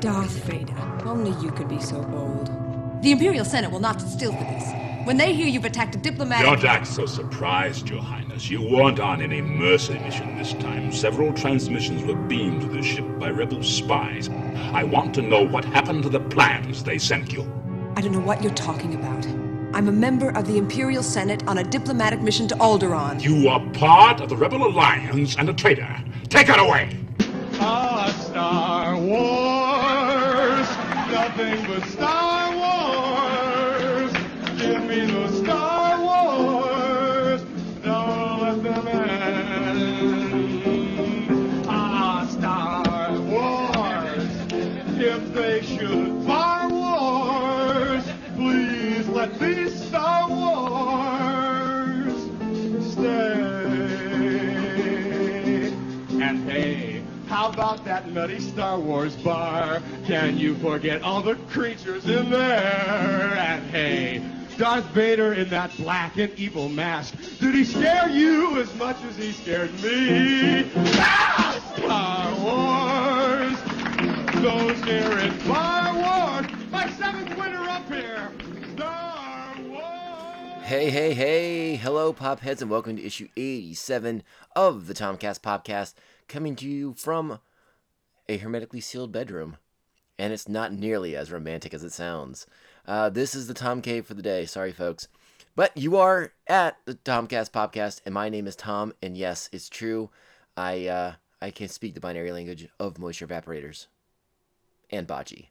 Darth Vader. Only you could be so bold. The Imperial Senate will not sit still for this. When they hear you've attacked a diplomatic. Don't act so surprised, Your Highness. You weren't on any mercy mission this time. Several transmissions were beamed to the ship by rebel spies. I want to know what happened to the plans they sent you. I don't know what you're talking about. I'm a member of the Imperial Senate on a diplomatic mission to Alderaan. You are part of the Rebel Alliance and a traitor. Take it away! Ah, Star Wars, nothing but Star Wars. Give me the about that nutty Star Wars bar? Can you forget all the creatures in there? And hey, Darth Vader in that black and evil mask. Did he scare you as much as he scared me? Ah, Star Wars! Those here in Star Wars! My seventh winner up here! Star Wars! Hey, hey, hey! Hello, Popheads, and welcome to issue 87 of the Tomcast Podcast, coming to you from a hermetically sealed bedroom. And it's not nearly as romantic as it sounds. Uh, this is the Tom Cave for the day. Sorry, folks. But you are at the Tomcast Podcast, and my name is Tom, and yes, it's true. I, uh, I can speak the binary language of moisture evaporators and bocce.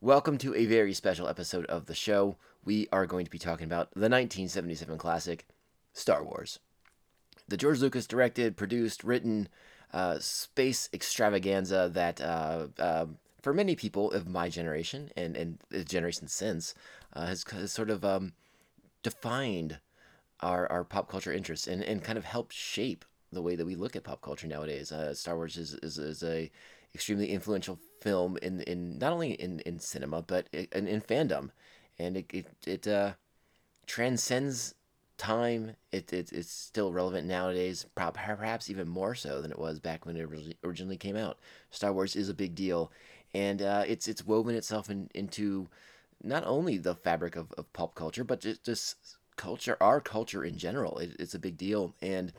Welcome to a very special episode of the show. We are going to be talking about the 1977 classic, Star Wars. The George Lucas directed, produced, written uh, space extravaganza that, uh, uh, for many people of my generation and, and the generation since, uh, has, has sort of um, defined our, our pop culture interests and, and kind of helped shape the way that we look at pop culture nowadays. Uh, Star Wars is, is, is a extremely influential film in, in not only in, in cinema but in, in fandom, and it it, it transcends time. It, it it's still relevant nowadays, perhaps even more so than it was back when it originally came out. Star Wars is a big deal, and uh, it's it's woven itself in, into not only the fabric of, of pop culture, but just, just culture, our culture in general. It, it's a big deal, and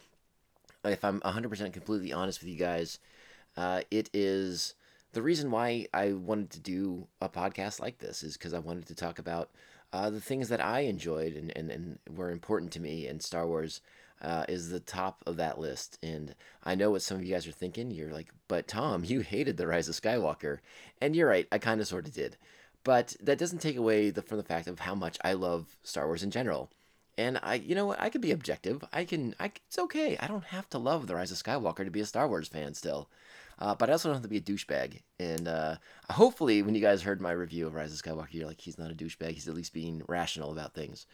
if I'm 100% completely honest with you guys, uh, it is the reason why I wanted to do a podcast like this is because I wanted to talk about uh, the things that I enjoyed and, and, and were important to me, and Star Wars uh, is the top of that list. And I know what some of you guys are thinking. You're like, but Tom, you hated The Rise of Skywalker. And you're right, I kind of sort of did. But that doesn't take away the, from the fact of how much I love Star Wars in general. And I, you know what, I could be objective. I can, I, it's okay. I don't have to love The Rise of Skywalker to be a Star Wars fan still. Uh, but I also don't have to be a douchebag. And uh, hopefully, when you guys heard my review of Rise of Skywalker, you're like, he's not a douchebag. He's at least being rational about things.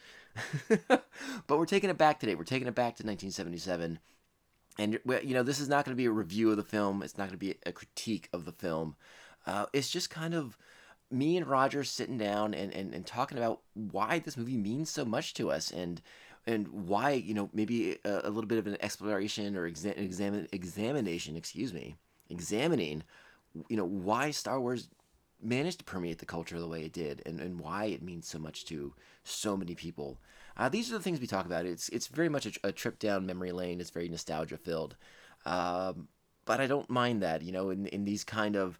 but we're taking it back today. We're taking it back to 1977. And, you know, this is not going to be a review of the film, it's not going to be a critique of the film. Uh, it's just kind of me and Roger sitting down and, and, and talking about why this movie means so much to us and and why you know maybe a, a little bit of an exploration or exa- examine examination excuse me examining you know why Star Wars managed to permeate the culture the way it did and, and why it means so much to so many people. Uh, these are the things we talk about. It's it's very much a, a trip down memory lane. It's very nostalgia filled, um, but I don't mind that. You know, in in these kind of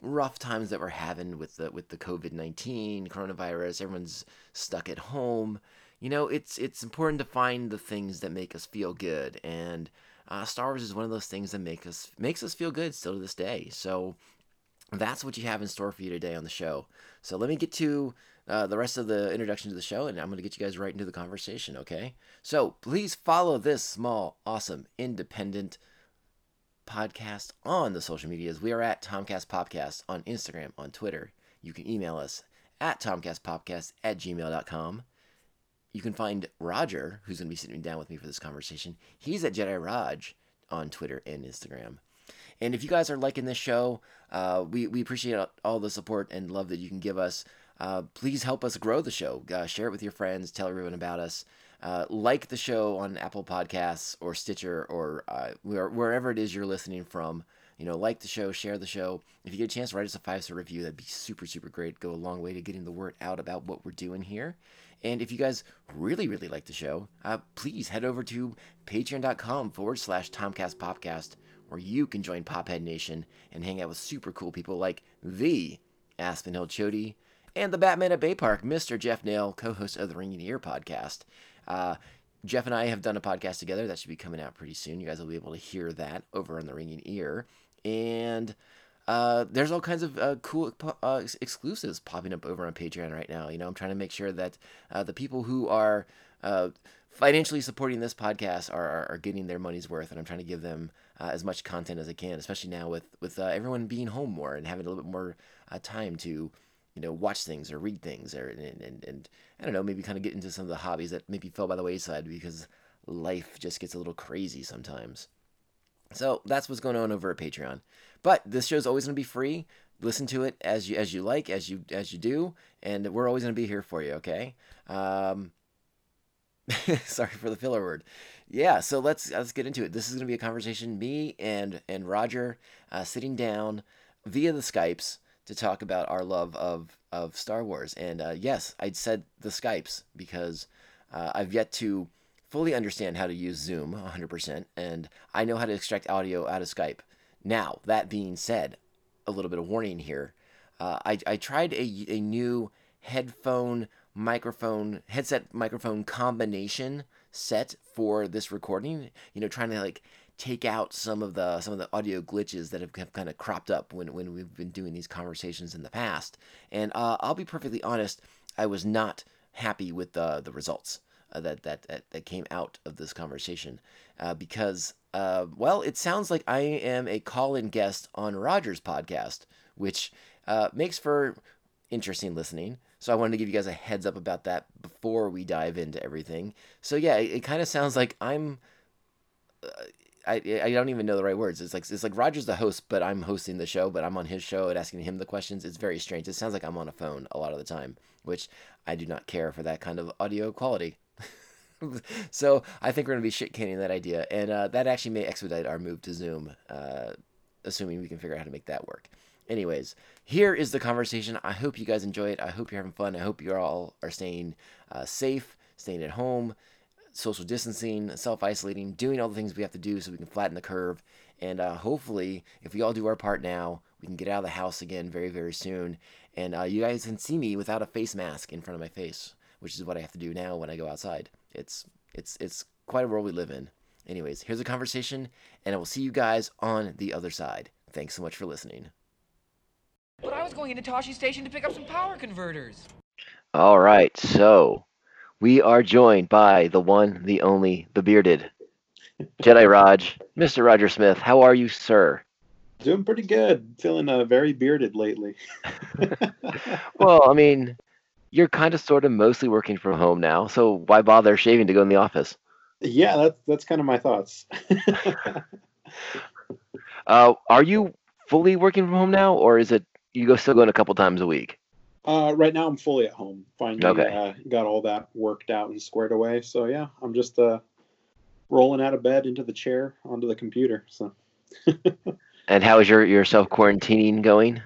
rough times that we're having with the with the COVID nineteen coronavirus, everyone's stuck at home. You know, it's it's important to find the things that make us feel good, and uh, Star Wars is one of those things that make us makes us feel good still to this day. So that's what you have in store for you today on the show. So let me get to uh, the rest of the introduction to the show, and I'm going to get you guys right into the conversation. Okay, so please follow this small, awesome, independent podcast on the social medias. We are at Tomcast Podcast on Instagram, on Twitter. You can email us at tomcastpodcast at gmail.com. You can find Roger, who's going to be sitting down with me for this conversation. He's at Jedi Raj on Twitter and Instagram. And if you guys are liking this show, uh, we, we appreciate all the support and love that you can give us. Uh, please help us grow the show. Uh, share it with your friends. Tell everyone about us. Uh, like the show on Apple Podcasts or Stitcher or uh, where, wherever it is you're listening from. you know, like the show, share the show. If you get a chance, write us a five star review. That'd be super, super great. Go a long way to getting the word out about what we're doing here. And if you guys really, really like the show, uh, please head over to patreon.com forward slash Tomcast Popcast, where you can join Pophead Nation and hang out with super cool people like the Aspen Hill Chody and the Batman at Bay Park, Mr. Jeff Nail, co host of the Ringing Ear podcast. Uh, Jeff and I have done a podcast together that should be coming out pretty soon. You guys will be able to hear that over on the Ringing Ear. And uh, there's all kinds of uh, cool uh, ex- exclusives popping up over on Patreon right now. You know, I'm trying to make sure that uh, the people who are uh, financially supporting this podcast are, are, are, getting their money's worth, and I'm trying to give them as much content as I can, especially now with with everyone being home more and having a little bit more time to you know, watch things or read things or and, and, and I don't know, maybe kind of get into some of the hobbies that maybe fell by the wayside because life just gets a little crazy sometimes. So that's what's going on over at Patreon. But this show's always going to be free. Listen to it as you as you like, as you as you do, and we're always going to be here for you. Okay. Um, sorry for the filler word. Yeah. So let's let's get into it. This is going to be a conversation me and and Roger uh, sitting down via the Skypes to talk about our love of of Star Wars. And uh, yes, I said the Skypes because uh, I've yet to fully understand how to use Zoom 100%, and I know how to extract audio out of Skype. Now, that being said, a little bit of warning here. Uh, I, I tried a, a new headphone microphone headset microphone combination set for this recording you know trying to like take out some of the some of the audio glitches that have, have kind of cropped up when, when we've been doing these conversations in the past. And uh, I'll be perfectly honest, I was not happy with the the results uh, that, that that that came out of this conversation uh, because uh, well, it sounds like I am a call-in guest on Roger's podcast, which uh, makes for interesting listening. So I wanted to give you guys a heads up about that before we dive into everything. So yeah, it, it kind of sounds like I'm uh, I, I don't even know the right words. It's like it's like Roger's the host, but I'm hosting the show, but I'm on his show and asking him the questions. It's very strange. It sounds like I'm on a phone a lot of the time, which I do not care for that kind of audio quality. so I think we're gonna be shit canning that idea, and uh, that actually may expedite our move to Zoom, uh, assuming we can figure out how to make that work. Anyways, here is the conversation. I hope you guys enjoy it. I hope you're having fun. I hope you all are staying uh, safe, staying at home social distancing, self isolating, doing all the things we have to do so we can flatten the curve. And uh, hopefully, if we all do our part now, we can get out of the house again very, very soon. And uh, you guys can see me without a face mask in front of my face, which is what I have to do now when I go outside. It's it's it's quite a world we live in. Anyways, here's a conversation, and I will see you guys on the other side. Thanks so much for listening. But I was going into Tosche Station to pick up some power converters. All right, so we are joined by the one, the only, the bearded Jedi Raj, Mr. Roger Smith. How are you, sir? Doing pretty good. Feeling uh, very bearded lately. well, I mean, you're kind of sort of mostly working from home now, so why bother shaving to go in the office? Yeah, that's that's kind of my thoughts. uh, are you fully working from home now, or is it you go still going a couple times a week? Uh, right now I'm fully at home. Finally, okay. uh, got all that worked out and squared away. So yeah, I'm just uh, rolling out of bed into the chair onto the computer. So. and how is your your self quarantining going?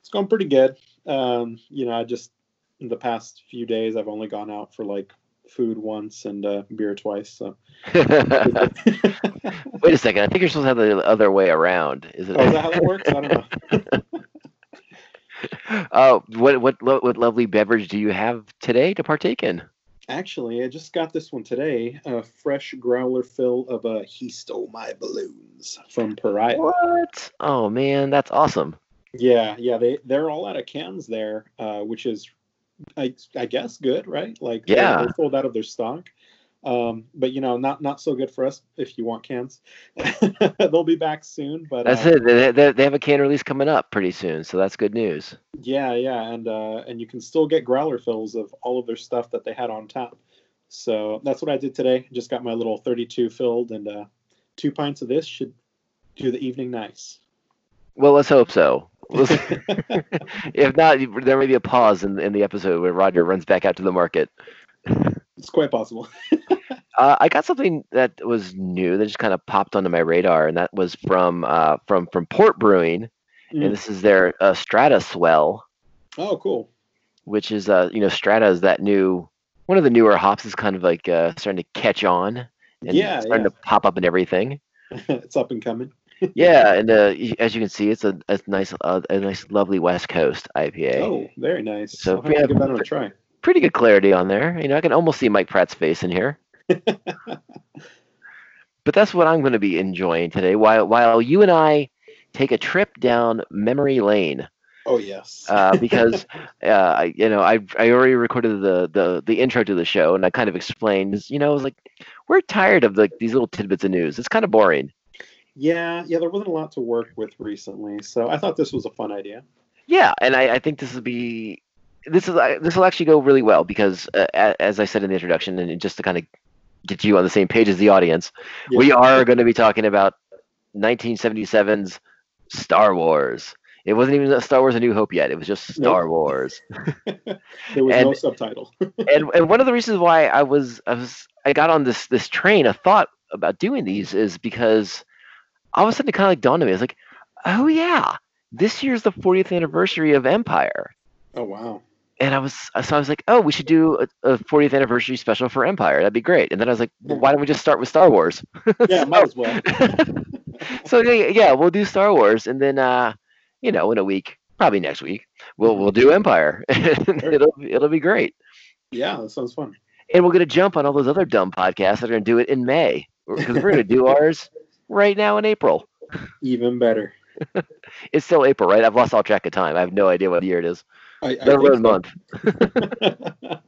It's going pretty good. Um, you know, I just in the past few days I've only gone out for like food once and uh, beer twice. So. Wait a second. I think you're supposed to have the other way around. Is it? Oh, is that how that works? I don't know. uh, what, what what lovely beverage do you have today to partake in? Actually, I just got this one today. A fresh growler fill of a uh, "He Stole My Balloons" from Pariah. What? Oh man, that's awesome. Yeah, yeah, they they're all out of cans there, uh, which is, I I guess good, right? Like yeah, they're, they're sold out of their stock. Um, but you know, not not so good for us if you want cans. They'll be back soon, but that's uh, it. They, they, they have a can release coming up pretty soon, so that's good news. Yeah, yeah, and uh, and you can still get growler fills of all of their stuff that they had on tap. So that's what I did today. Just got my little 32 filled, and uh, two pints of this should do the evening nice. Well, let's hope so. if not, there may be a pause in, in the episode where Roger runs back out to the market. It's quite possible. Uh, I got something that was new that just kind of popped onto my radar, and that was from uh, from from Port Brewing, Mm. and this is their uh, Strata Swell, Oh, cool. which is uh you know Strata is that new one of the newer hops is kind of like uh, starting to catch on and Yeah, starting yeah. to pop up and everything. it's up and coming. Yeah, and uh, as you can see, it's a, a nice uh, a nice lovely West Coast IPA. Oh, very nice. So I'll have to give that one a try. Pretty good clarity on there. You know, I can almost see Mike Pratt's face in here. but that's what I'm going to be enjoying today. While while you and I take a trip down memory lane, Oh yes. uh, because uh, I, you know I I already recorded the, the the intro to the show and I kind of explained, you know, I was like, we're tired of like these little tidbits of news. It's kind of boring. Yeah, yeah. There wasn't a lot to work with recently, so I thought this was a fun idea. Yeah, and I, I think this will be this is uh, this will actually go really well because uh, as I said in the introduction, and just to kind of get you on the same page as the audience, Yeah. we are going to be talking about 1977's Star Wars. It wasn't even Star Wars: A New Hope yet. It was just Star Nope. Wars. There was And- no subtitle. and and one of the reasons why I was I was I got on this this train of thought about doing these is because all of a sudden it kind of like dawned on me. I was like, oh yeah, this year's the 40th anniversary of Empire. oh wow. and I was so I was like, oh, we should do a, a 40th anniversary special for Empire. That'd be great. And then I was like, well, why don't we just start with Star Wars? Yeah, might as well. so yeah, yeah, we'll do Star Wars, and then uh, you know, in a week, probably next week, we'll we'll do Empire. It'll it'll be great. Yeah, that sounds fun. And we're gonna jump on all those other dumb podcasts that are gonna do it in May because we're gonna do ours right now in April. Even better. It's still April, right? I've lost all track of time. I have no idea what year it is. I, I think so. month.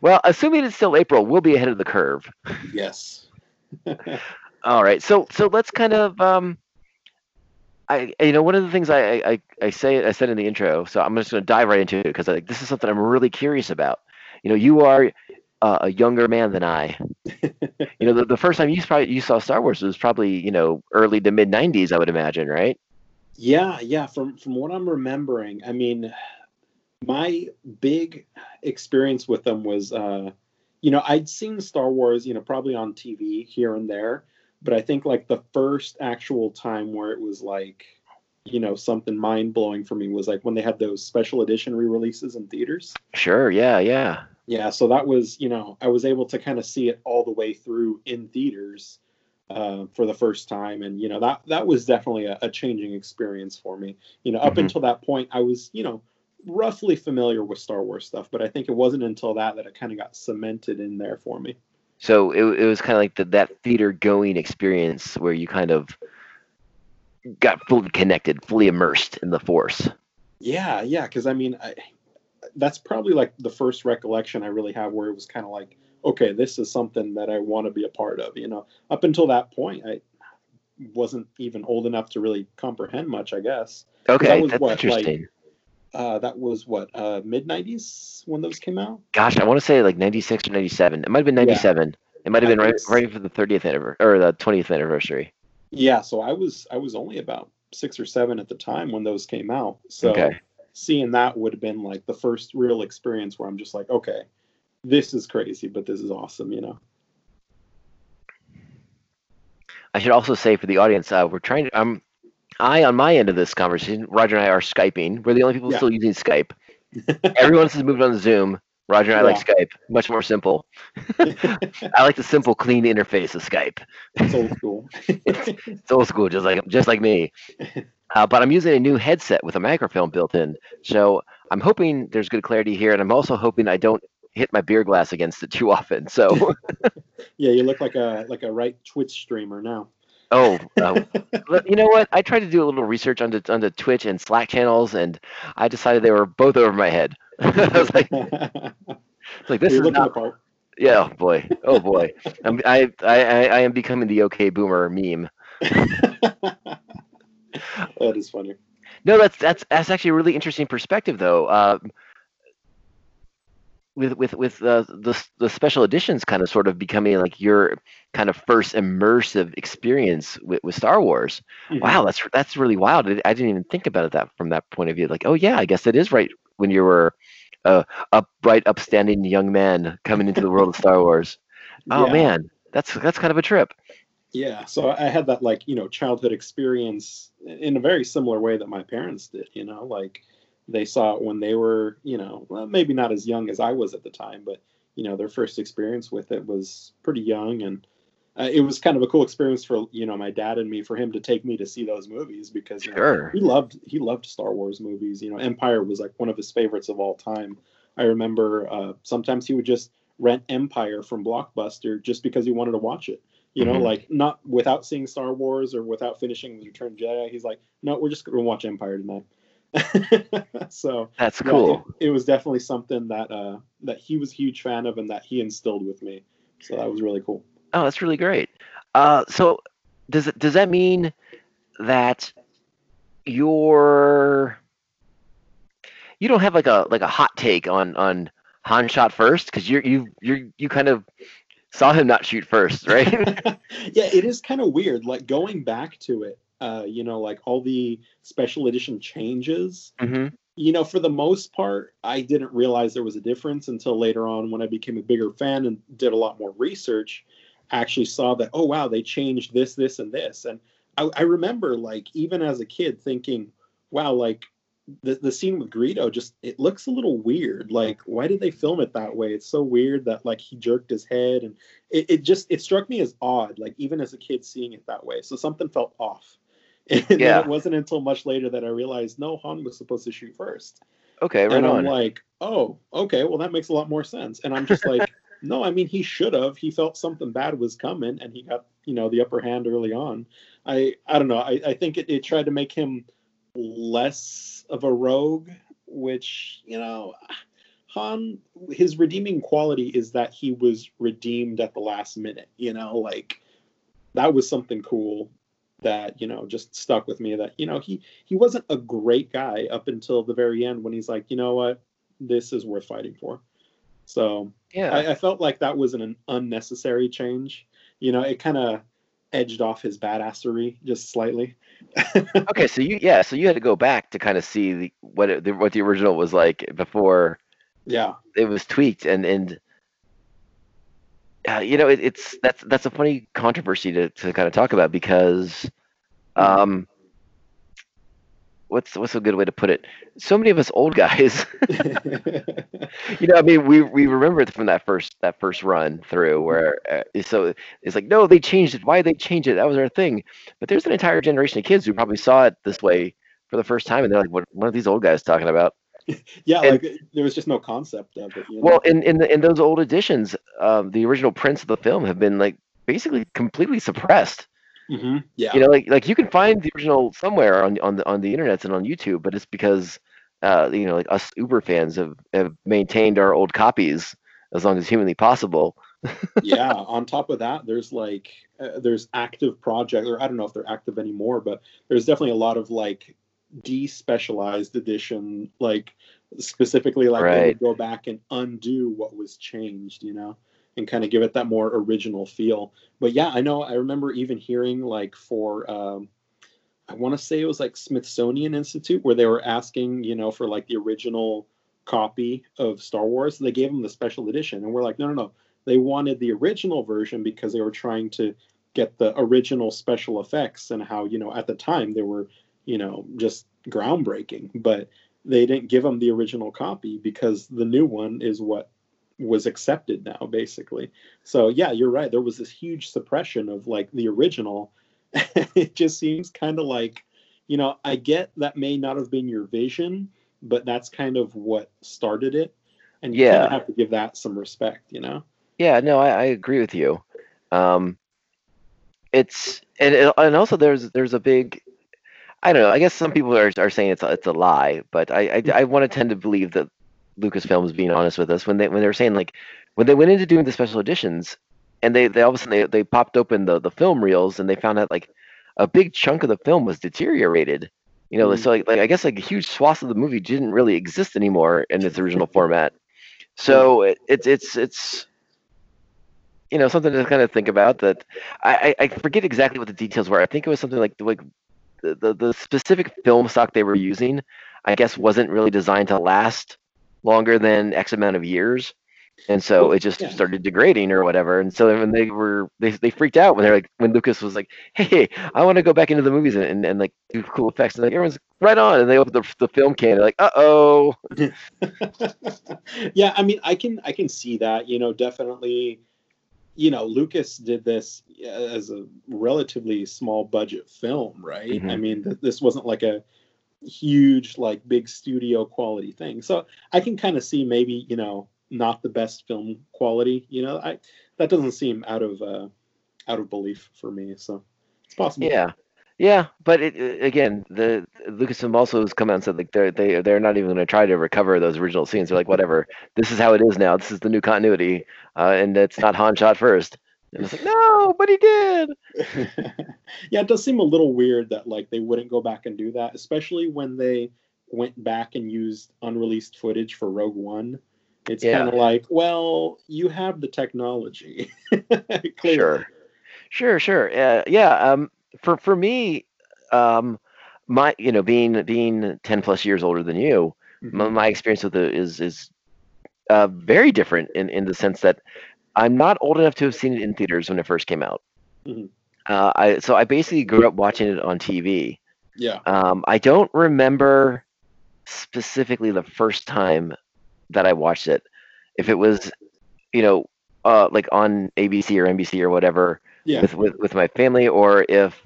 Well, assuming it's still April, we'll be ahead of the curve. yes. All right. So so let's kind of um I you know one of the things I I, I say I said in the intro, so I'm just going to dive right into it because like, this is something I'm really curious about. You know, you are uh, a younger man than I. you know, the, the first time you probably you saw Star Wars was probably you know early to mid '90s, I would imagine, right? Yeah, yeah. From from what I'm remembering, I mean, my big experience with them was, uh, you know, I'd seen Star Wars, you know, probably on TV here and there, but I think like the first actual time where it was like, you know, something mind blowing for me was like when they had those special edition re-releases in theaters. Sure. Yeah. Yeah. Yeah, so that was, you know, I was able to kind of see it all the way through in theaters uh, for the first time, and you know that that was definitely a, a changing experience for me. You know, up Mhm. until that point, I was, you know, roughly familiar with Star Wars stuff, but I think it wasn't until that that it kind of got cemented in there for me. So it, it was kind of like the, that theater going experience where you kind of got fully connected, fully immersed in the Force. Yeah, yeah, because I mean, I, that's probably like the first recollection I really have where it was kind of like, okay, this is something that I want to be a part of. You know, up until that point, I wasn't even old enough to really comprehend much. I guess Okay, was that's what, like- interesting. uh, that was what uh, mid '90s when those came out. Gosh, I want to say like 96 or 97. It might have been Yeah. 97. It might have been right, right for the 30th anniversary or the 20th anniversary. Yeah, so I was I was only about six or seven at the time when those came out. So Okay. Seeing that would have been like the first real experience where I'm just like, okay, this is crazy, but this is awesome. You know. I should also say for the audience, uh, we're trying to. Um, I on my end of this conversation, Roger and I are skyping. We're the only people Yeah. still using Skype. Everyone else has moved on to Zoom. Roger and I like Skype. Much more simple. I like the simple, clean interface of Skype. It's old school. It's old school, just like just like me. Uh, but I'm using a new headset with a microphone built in, so I'm hoping there's good clarity here, and I'm also hoping I don't hit my beer glass against it too often. So, yeah, you look like a like a right Twitch streamer now. oh, uh, you know what? I tried to do a little research on the on the Twitch and Slack channels, and I decided they were both over my head. I was like, it's like this You're is not. the part. Yeah, oh boy, oh boy. I'm, I, I I I am becoming the OK Boomer meme. That is funny. No, that's that's that's actually a really interesting perspective, though. Uh, with with with uh, the the special editions kind of sort of becoming like your kind of first immersive experience with, with Star Wars. Mhm. Wow, that's that's really wild. I, I didn't even think about it that from that point of view. Like, oh yeah, I guess it is right when you were a upright, upstanding young man coming into the world of Star Wars. Oh Yeah. man, that's that's kind of a trip. Yeah, so I had that like you know childhood experience in a very similar way that my parents did. You know, like they saw it when they were you know well, maybe not as young as I was at the time, but you know their first experience with it was pretty young, and uh, it was kind of a cool experience for you know my dad and me for him to take me to see those movies because you know, he loved he loved Star Wars movies. You know, Empire was like one of his favorites of all time. I remember uh, sometimes he would just rent Empire from Blockbuster just because he wanted to watch it. You know, Mhm. like not without seeing Star Wars or without finishing the Return of Jedi. He's like, no, we're just going to watch Empire tonight. so That's cool. it, it was definitely something that uh, that he was a huge fan of and that he instilled with me. So that was really cool. Oh, that's really great. Uh, so does it does that mean that you're you don't have like a like a hot take on on Han shot first because you're you you you kind of saw him not shoot first, right? yeah, it is kind of weird. Like going back to it, uh, you know, like all the special edition changes. hmm You know, for the most part, I didn't realize there was a difference until later on when I became a bigger fan and did a lot more research. Actually saw that, oh wow, they changed this, this, and this. And I, I remember, like, even as a kid, thinking, wow, like the the scene with Greedo just it looks a little weird. Like, why did they film it that way? It's so weird that like he jerked his head and it, it just it struck me as odd, like even as a kid seeing it that way. So something felt off. And Yeah. it wasn't until much later that I realized no, Han was supposed to shoot first. Okay, right and I'm on. like, oh, okay, well that makes a lot more sense. And I'm just like, no, I mean he should have. He felt something bad was coming, and he got you know the upper hand early on. I I don't know. I, I think it, it tried to make him less of a rogue, which you know. Han, his redeeming quality is that he was redeemed at the last minute. You know, like that was something cool that you know just stuck with me. That you know he he wasn't a great guy up until the very end when he's like, you know what, this is worth fighting for. So yeah. I, I felt like that was an unnecessary change. You know, it kind of edged off his badassery just slightly. okay, so you yeah, so you had to go back to kind of see the, what it, the, what the original was like before Yeah, it was tweaked and and uh, you know it, it's that's that's a funny controversy to, to kind of talk about because um what's what's a good way to put it so many of us old guys you know i mean we we remember it from that first that first run through where uh, so it's like no they changed it why did they change it that was our thing but there's an entire generation of kids who probably saw it this way for the first time and they're like what, what are these old guys talking about yeah, And- like there was just no concept of it. You know? Well, in in the, in those old editions, um, the original prints of the film have been like basically completely suppressed. Mhm. yeah, You know, like like you can find the original somewhere on on the on the internet and on YouTube, but it's because uh, you know, like us Uber fans have have maintained our old copies as long as humanly possible. yeah. On top of that, there's like uh, there's active project, or I don't know if they're active anymore, but there's definitely a lot of like despecialized edition, like specifically like they would go back and undo what was changed, you know, and kind of give it that more original feel. But yeah, I know. I remember even hearing like for. Um, I want to say it was like Smithsonian Institute where they were asking, you know, for like the original copy of Star Wars. They gave them the special edition, and we're like, no, no, no. They wanted the original version because they were trying to get the original special effects and how, you know, at the time they were, you know, just groundbreaking. But they didn't give them the original copy because the new one is what was accepted now, basically. So yeah, you're right. There was this huge suppression of like the original. it just seems kind of like, you know, I get that may not have been your vision, but that's kind of what started it. And you kind Yeah. of have to give that some respect, you know? Yeah, no, I, I agree with you. Um, it's and it- and also there's there's a big I don't know. I guess some people are, are saying it's a, it's a lie, but I I, I want to tend to believe that Lucasfilm is being honest with us when they when they were saying like when they went into doing the special editions and they, they all of a sudden they, they popped open the, the film reels and they found out like a big chunk of the film was deteriorated. You know, Mm. so like, like I guess like a huge swath of the movie didn't really exist anymore in its original format. So it, it's it's it's you know something to kind of think about that I, I I forget exactly what the details were. I think it was something like like the, the, the specific film stock they were using, I guess wasn't really designed to last longer than X amount of years. and so it just yeah. started degrading or whatever. And so when they were they they freaked out when they're like when Lucas was like, "Hey, I want to go back into the movies and, and, and like do cool effects," and like everyone's right on, and they open the, the film can, they're like, "Uh oh." yeah, I mean, I can I can see that. You know, definitely. You know, Lucas did this as a relatively small budget film, right? I Mhm. mean, th- this wasn't like a huge, like big studio quality thing. So I can kind of see maybe you know not the best film quality. You know, I that doesn't seem out of uh, out of belief for me. So it's possible. Yeah, yeah, but it, again, the Lucasfilm also has come out and said like they're they they're not even going to try to recover those original scenes. They're like, whatever, this is how it is now. This is the new continuity, uh, and it's not Han shot first. And it's like, no, but he did. yeah, it does seem a little weird that like they wouldn't go back and do that, especially when they went back and used unreleased footage for Rogue One. It's Yeah. kind of like, well, you have the technology. Sure, sure, sure. Uh, yeah. Um, for for me, um, my you know being being ten plus years older than you, my, Mhm. my experience with it is is uh, very different in in the sense that I'm not old enough to have seen it in theaters when it first came out. Mhm. Uh, I so I basically grew up watching it on TV. Yeah. Um, I don't remember specifically the first time that I watched it. If it was, you know, uh, like on ABC or NBC or whatever Yeah. with, with with my family, or if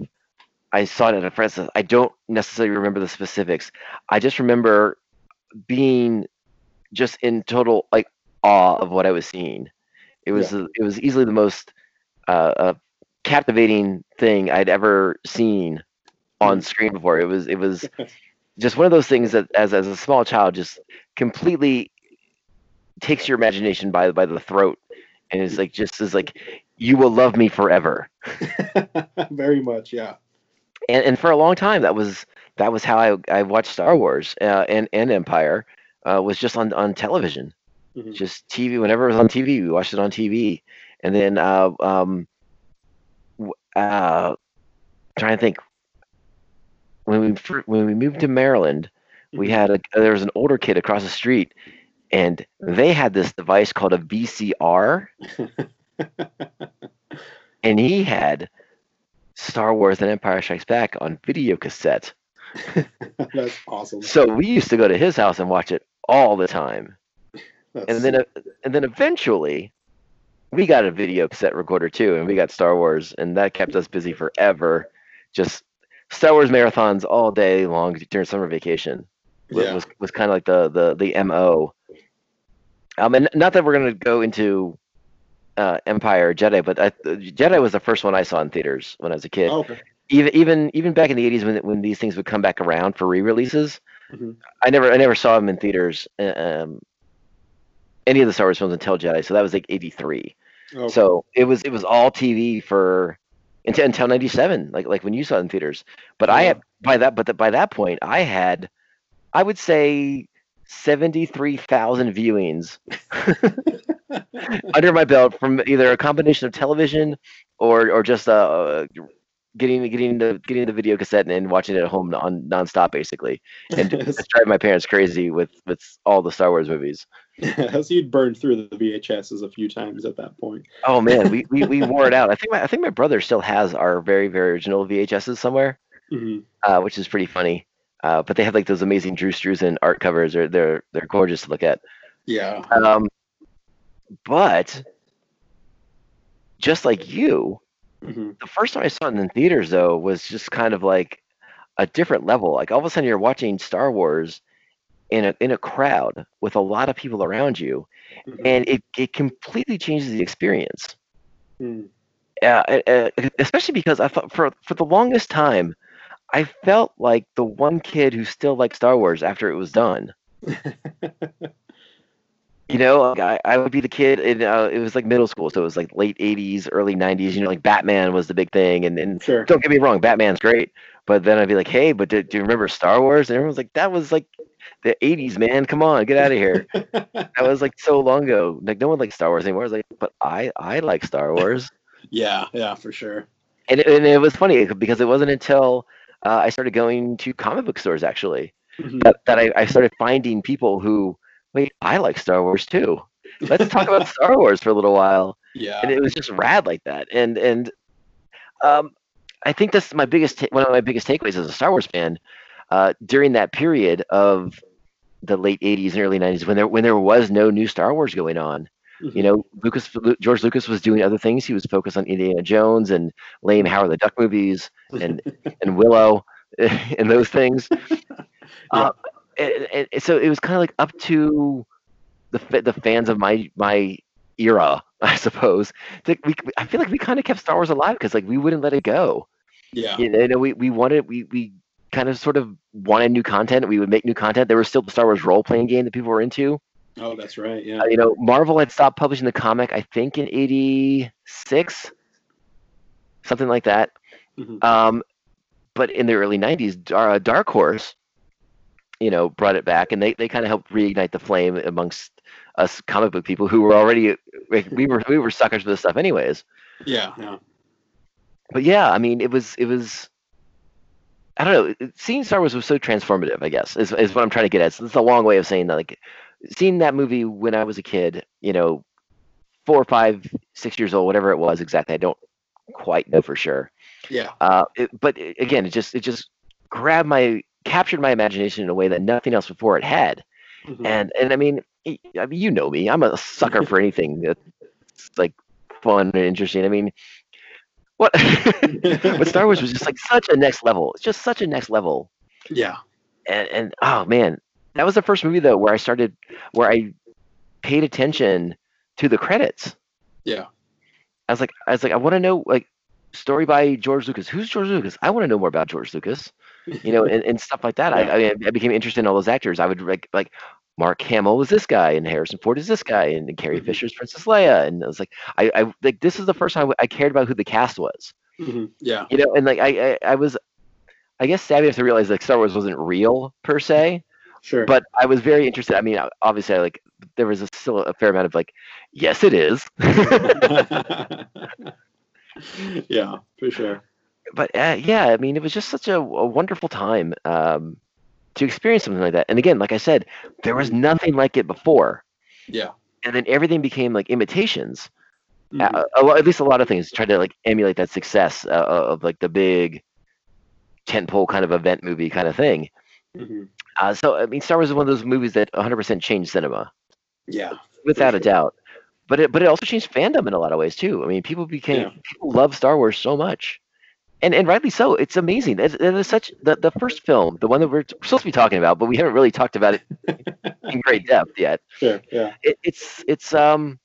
I saw it at a friend's house. I don't necessarily remember the specifics. I just remember being just in total like awe of what I was seeing. It was it was easily the most uh, uh, captivating thing I'd ever seen on screen before. It was it was just one of those things that as as a small child just completely takes your imagination by by the throat and is like just is like you will love me forever. Very much. Yeah. and and for a long time that was that was how I I watched Star Wars uh, and and Empire uh, was just on on television, Mhm. just TV. Whenever it was on TV, we watched it on TV, and then uh, um, uh, trying to think when we when we moved to Maryland, we Mhm. had a there was an older kid across the street, and they had this device called a VCR, and he had Star Wars and Empire Strikes Back on video cassette. That's awesome. So we used to go to his house and watch it all the time. And then and then eventually we got a video cassette recorder too and we got Star Wars and that kept us busy forever. Just Star Wars marathons all day long during summer vacation. Yeah. Was was kind of like the the the MO. Um and not that we're going to go into uh, Empire Jedi, but I, Jedi was the first one I saw in theaters when I was a kid Oh, okay. even even even back in the 80s when when these things would come back around for re-releases Mhm. i never i never saw them in theaters um any of the star wars films until jedi so that was like 83 Okay. so it was it was all tv for until, until 97 like like when you saw it in theaters. But i had by that but the, by that point i had i would say 73,000 viewings under my belt from either a combination of television or or just uh getting getting the getting the video cassette and watching it at home on nonstop basically and just driving my parents crazy with with all the Star Wars movies. so you'd burned through the VHSs a few times at that point. Oh man, we, we, we wore it out. I think my I think my brother still has our very very original VHSs somewhere, hmm uh, which is pretty funny. Uh, but they have like those amazing Drew Struzan art covers. They're they're they're gorgeous to look at. Yeah. Um, but just like you, hmm the first time I saw it in theaters though was just kind of like a different level. Like all of a sudden you're watching Star Wars in a in a crowd with a lot of people around you, Mhm. and it it completely changes the experience. Mm. Uh, especially because I thought for for the longest time, I felt like the one kid who still liked Star Wars after it was done. You know, like I, I would be the kid, and uh, it was like middle school, so it was like late '80s, early '90s. You know, like Batman was the big thing, and, and Sure. don't get me wrong, Batman's great. But then I'd be like, hey, but do, do you remember Star Wars? And everyone's like, that was like the 80s, man. Come on, get out of here. that was like so long ago. Like no one likes Star Wars anymore. I was like, but I I like Star Wars. yeah. Yeah. For sure. and, it, and it was funny because it wasn't until uh, I started going to comic book stores actually Mhm. that, that I, I started finding people who wait I like Star Wars too. let's talk about Star Wars for a little while. Yeah. And it was just rad like that. And and um, I think that's my biggest ta- one of my biggest takeaways as a Star Wars fan uh, during that period of the late '80s and early '90s when there when there was no new Star Wars going on. Mhm. You know, Lucas George Lucas was doing other things. He was focused on Indiana Jones and lame Howard the Duck movies and and Willow and those things. Uh, and, and so it was kind of like up to the the fans of my my era, I suppose. To, we, I feel like we kind of kept Star Wars alive because like we wouldn't let it go. Yeah. You know, we we wanted we we kind of sort of wanted new content. We would make new content. There was still the Star Wars role playing game that people were into. Oh, that's right. Yeah. Uh, you know, Marvel had stopped publishing the comic, I think, in '86, something like that. Mhm. Um, but in the early '90s, Dar- uh, Dark Horse, you know, brought it back, and they, they kind of helped reignite the flame amongst us comic book people who were already like, we were we were suckers for this stuff, anyways. Yeah. Yeah. But yeah, I mean, it was it was. I don't know. Seeing Star Wars was so transformative. I guess is is what I'm trying to get at. So it's a long way of saying that. Like, seeing that movie when I was a kid, you know, four, five, six years old, whatever it was exactly. I don't quite know for sure. Yeah. Uh, it, but it, again, it just it just grabbed my captured my imagination in a way that nothing else before it had. Mhm. And and I mean, I mean, you know me. I'm a sucker for anything that's like fun and interesting. I mean, what? but Star Wars was just like such a next level. It's just such a next level. yeah. And and oh man, that was the first movie though where I started where I paid attention to the credits. Yeah. I was like, I was like, I want to know like story by George Lucas. Who's George Lucas? I want to know more about George Lucas. You know, and, and stuff like that. Yeah. I, I, I became interested in all those actors. I would like like Mark Hamill was this guy, and Harrison Ford is this guy, and Carrie Mhm. Fisher's Princess Leia, and I was like, I, I like this is the first time I cared about who the cast was. hmm Yeah. You know, and like I, I, I was, I guess savvy enough to realize like Star Wars wasn't real per se, Sure. but I was very interested. I mean, obviously, I like there was a, still a fair amount of like, yes, it is. yeah, for sure. But uh, yeah, I mean, it was just such a, a wonderful time um, to experience something like that. And again, like I said, there was nothing like it before, Yeah. and then everything became like imitations. Mhm. Uh, a at least a lot of things tried to like emulate that success uh, of like the big tentpole kind of event movie kind of thing. Mhm. Uh, so I mean, Star Wars is one of those movies that 100% changed cinema, Yeah. without a doubt. But it but it also changed fandom in a lot of ways too. I mean, people became Yeah. people love Star Wars so much, and and rightly so. It's amazing. It, it is such the the first film, the one that we're supposed to be talking about, but we haven't really talked about it in great depth yet. Sure. Yeah. It, it's it's um.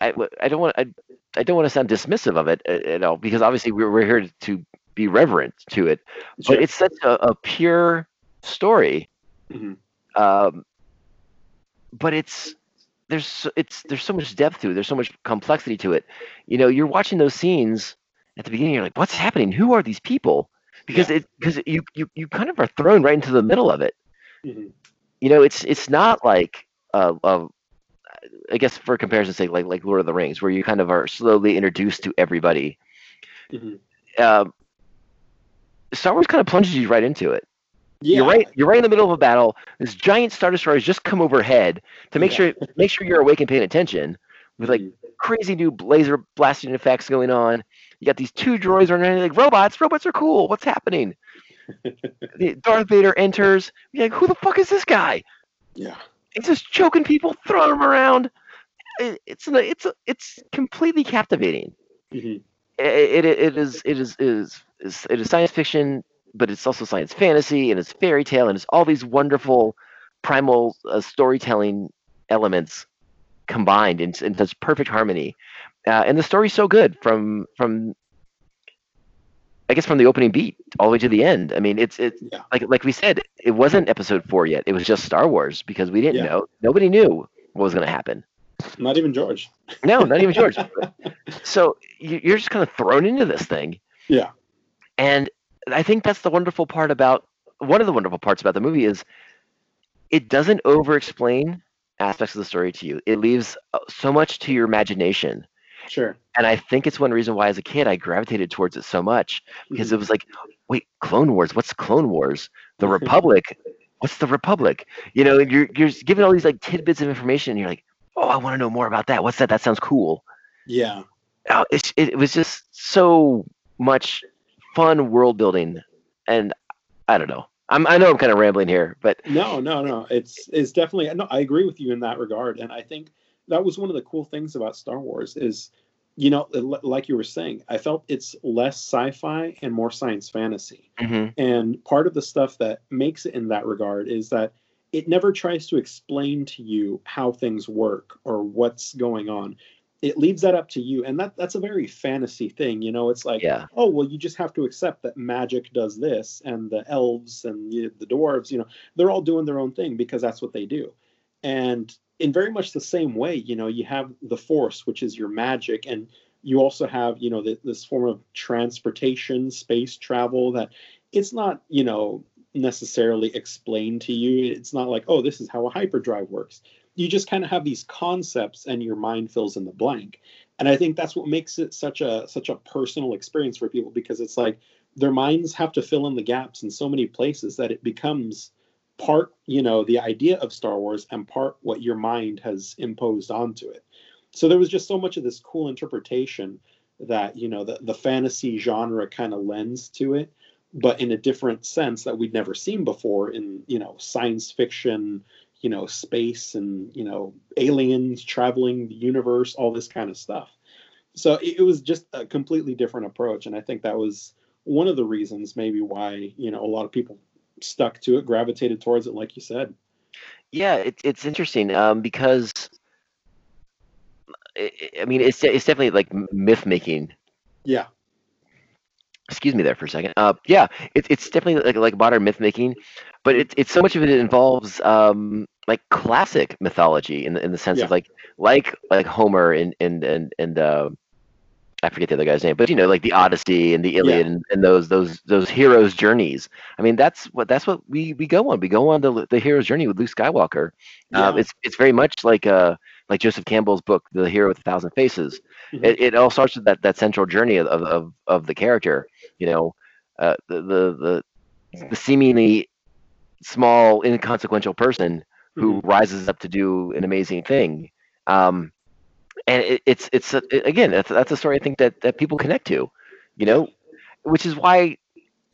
I, I don't want I, I don't want to sound dismissive of it uh, at all because obviously we're we're here to be reverent to it, Sure. but it's such a, a pure story Mhm. um, but it's there's so- it's there's so much depth to it. There's so much complexity to it. You know, you're watching those scenes at the beginning. You're like, what's happening? Who are these people? Because it because you you you kind of are thrown right into the middle of it. Mhm. You know, it's it's not like uh, uh, I guess for comparison's sake, like like Lord of the Rings, where you kind of are slowly introduced to everybody. Mhm. Um, Star Wars kind of plunges you right into it. Yeah. You're right. You're right in the middle of a battle. This giant star destroyer has just come overhead to make Yeah. sure make sure you're awake and paying attention. With like Mhm. crazy new laser blasting effects going on. You got these two droids running around like robots. Robots are cool. What's happening? The- Darth Vader enters. You're like, who the fuck is this guy? Yeah. He's just choking people, throwing them around. It's it's it's completely captivating. Mhm. It, it, it is it is it is is- it is science fiction, but it's also science fantasy and it's fairy tale and it's all these wonderful primal uh, storytelling elements combined in, in such perfect harmony. Uh, and the story's so good from from I guess from the opening beat all the way to the end. I mean, it's it's Yeah. like like we said, it wasn't episode four yet. It was just Star Wars because we didn't Yeah. know. Nobody knew what was going to happen. Not even George. No, not even George. so you- you're just kind of thrown into this thing. Yeah. And I think that's the wonderful part about one of the wonderful parts about the movie is it doesn't over explain aspects of the story to you. It leaves uh, so much to your imagination. Sure. And I think it's one reason why as a kid I gravitated towards it so much because it was like, wait, Clone Wars, what's Clone Wars? The Republic what's the Republic? You know, you're you're given all these like tidbits of information, and you're like, oh, I want to know more about that. What's that? That sounds cool. Yeah. Oh, it, it was just so much fun world building, and I don't know. I'm, I know I'm kind of rambling here, but no, no, no. It's it's definitely no. I agree with you in that regard, and I think that was one of the cool things about Star Wars is, you know, like you were saying, I felt it's less sci-fi and more science fantasy, Mhm. and part of the stuff that makes it in that regard is that it never tries to explain to you how things work or what's going on. It leaves that up to you, and that that's a very fantasy thing. You know, it's like yeah, oh well you just have to accept that magic does this and the elves and you the dwarves you know they're all doing their own thing because that's what they do. And in very much the same way you know you have the force which is your magic and you also have you know th- this form of transportation space travel that it's not you know necessarily explained to you. It's not like oh this is how a hyperdrive works you just kind of have these concepts and your mind fills in the blank. And i think that's what makes it such a such a personal experience for people because it's like their minds have to fill in the gaps in so many places that it becomes part you know the idea of star wars and part what your mind has imposed onto it. So there was just so much of this cool interpretation that you know the, the fantasy genre kind of lends to it but in a different sense that we'd never seen before in you know science fiction you know space and you know aliens traveling the universe all this kind of stuff so it, was just a completely different approach and i think that was one of the reasons maybe why you know a lot of people stuck to it gravitated towards it like you said yeah. It, it's interesting um, because I, I mean it's it's definitely like myth making. yeah Excuse me there for a second. Uh, yeah, it's it's definitely like like modern myth making, but it's it's so much of it involves um, like classic mythology in the in the sense Yeah. of like like like Homer and and and and uh, I forget the other guy's name, but you know, like the Odyssey and the Iliad and, and those those those heroes' journeys. I mean, that's what that's what we we go on. We go on the the hero's journey with Luke Skywalker. Um, Yeah. it's it's very much like uh like Joseph Campbell's book, The Hero with a Thousand Faces. Mhm. It, it all starts with that that central journey of of, of the character. You know, uh, the, the the the seemingly small inconsequential person who rises up to do an amazing thing. Um, and it, it's it's a, it- again that's, that's a story I think that that people connect to, you know, which is why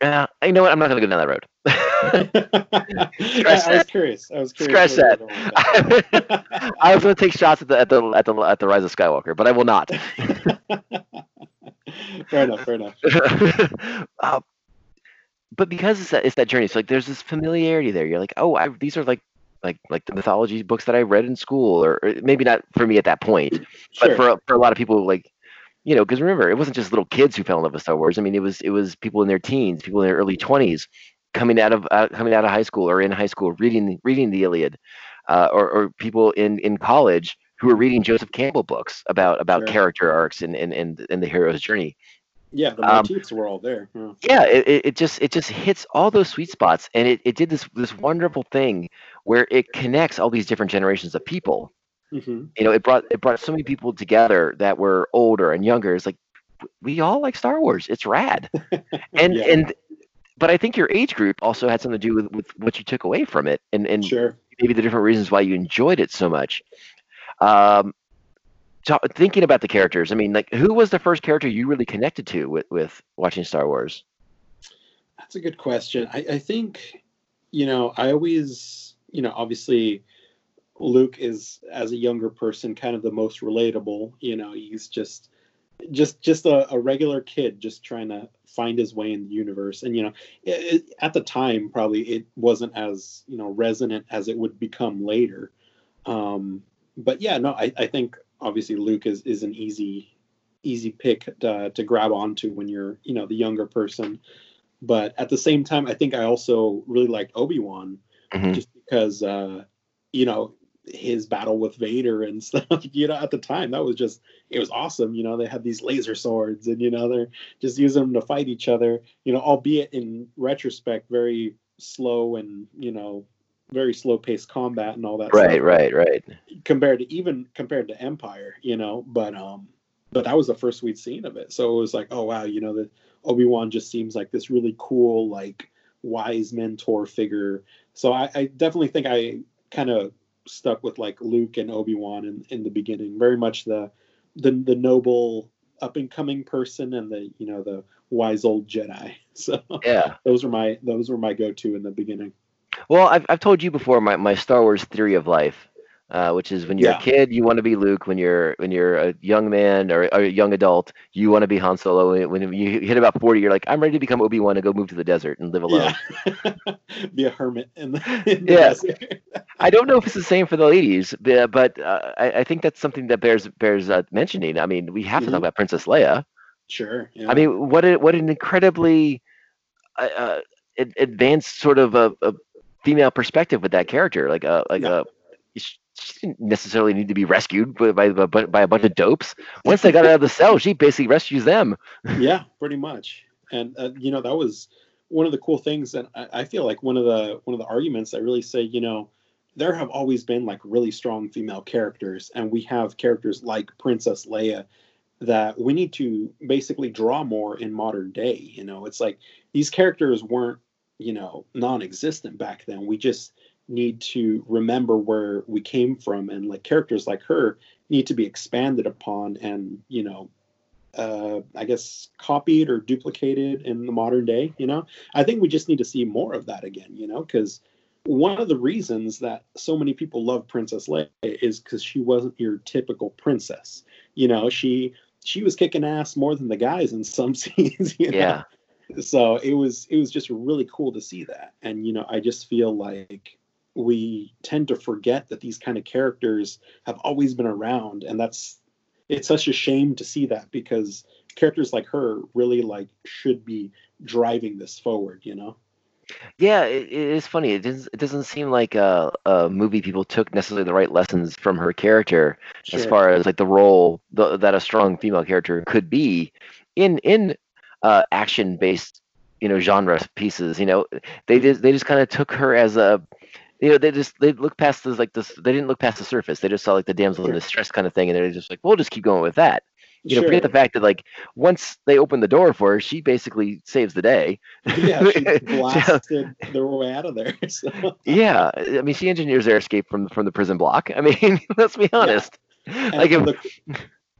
uh, you know what I'm not going to go down that road. I, I was curious i was curious Scratch that. I was going to take shots at the at the at the at the Rise of Skywalker, but I will not. fair enough fair enough uh, but because it's that it's that journey, so like there's this familiarity there. You're like, oh, I, these are like like like the mythology books that I read in school, or, or maybe not for me at that point, but for for a lot of people, like you know, because remember, it wasn't just little kids who fell in love with Star Wars. I mean, it was it was people in their teens, people in their early twenties, coming out of uh, coming out of high school or in high school, reading reading the Iliad, uh, or or people in in college who were reading Joseph Campbell books about about Sure. character arcs and and and, and the hero's journey yeah the um, motifs were all there yeah. yeah it, it, just it just hits all those sweet spots and it, it did this this wonderful thing where it connects all these different generations of people Mhm. you know it brought it brought so many people together that were older and younger it's like we all like star wars it's rad and Yeah. and but i think your age group also had something to do with, with what you took away from it and and sure maybe the different reasons why you enjoyed it so much um so thinking about the characters i mean like who was the first character you really connected to with with watching star wars That's a good question. I, I think, you know, I always, you know, obviously Luke is as a younger person kind of the most relatable. You know, he's just just just a, a regular kid just trying to find his way in the universe. And you know, it, it- at the time probably it wasn't as, you know, resonant as it would become later. Um but yeah, no, I, I think obviously Luke is is an easy easy pick to, to grab onto when you're, you know, the younger person but at the same time, I think I also really liked Obi Wan Mhm. just because uh, you know his battle with Vader and stuff. You know, at the time that was just it was awesome. You know, they had these laser swords and you know they're just using them to fight each other. You know, albeit in retrospect, very slow and you know very slow paced combat and all that. right stuff right right compared to even compared to Empire, you know, but um but that was the first we'd seen of it. So it was like, oh wow, you know, the Obi-Wan just seems like this really cool, like wise mentor figure. So I, I definitely think I kind of stuck with like Luke and Obi Wan in, in the beginning. Very much the the the noble up and coming person and the you know the wise old Jedi. So Yeah. those were my those were my go to in the beginning. Well, I've I've told you before my, my Star Wars theory of life, uh, which is when you're Yeah. a kid you want to be Luke, when you're when you're a young man or, or a young adult you want to be Han Solo. When, you hit about forty, you're like I'm ready to become Obi Wan and go move to the desert and live alone. Yeah, be a hermit in the, in the Yeah. desert. I don't know if it's the same for the ladies, but uh, I, I think that's something that bears bears uh, mentioning. I mean, we have to Mhm. talk about Princess Leia. Sure. Yeah. I mean, what a, what an incredibly uh, uh, advanced sort of a, a female perspective with that character. Like a like Yeah. a she she didn't necessarily need to be rescued by by, by by a bunch of dopes. Once they got out of the cell, she basically rescues them. yeah, pretty much. And uh, you know that was one of the cool things, and I, I feel like one of the one of the arguments that really say, you know, there have always been like really strong female characters, and we have characters like Princess Leia that we need to basically draw more in modern day. You know, it's like these characters weren't, you know, non-existent back then. We just need to remember where we came from, and like characters like her need to be expanded upon, and you know, uh, I guess copied or duplicated in the modern day. You know, I think we just need to see more of that again. You know, because one of the reasons that so many people love Princess Leia is because she wasn't your typical princess. You know, she she was kicking ass more than the guys in some scenes. You know? So it was it was just really cool to see that and you know i just feel like we tend to forget that these kind of characters have always been around and that's it's such a shame to see that because characters like her really like should be driving this forward you know yeah. It, it is funny. It doesn't it doesn't seem like a, a movie people took necessarily the right lessons from her character. as far as like the role the, that a strong female character could be in in uh, action based you know genre pieces you know? They just they just kind of took her as a you know they just they look past this like this they didn't look past the surface. They just saw like the damsel in distress kind of thing and they're just like we'll just keep going with that. You know forget the fact that like once they open the door for her she basically saves the day. Yeah she blasted their way out of there so. yeah i mean she engineers their escape from from the prison block. I mean let's be honest. And like if, the,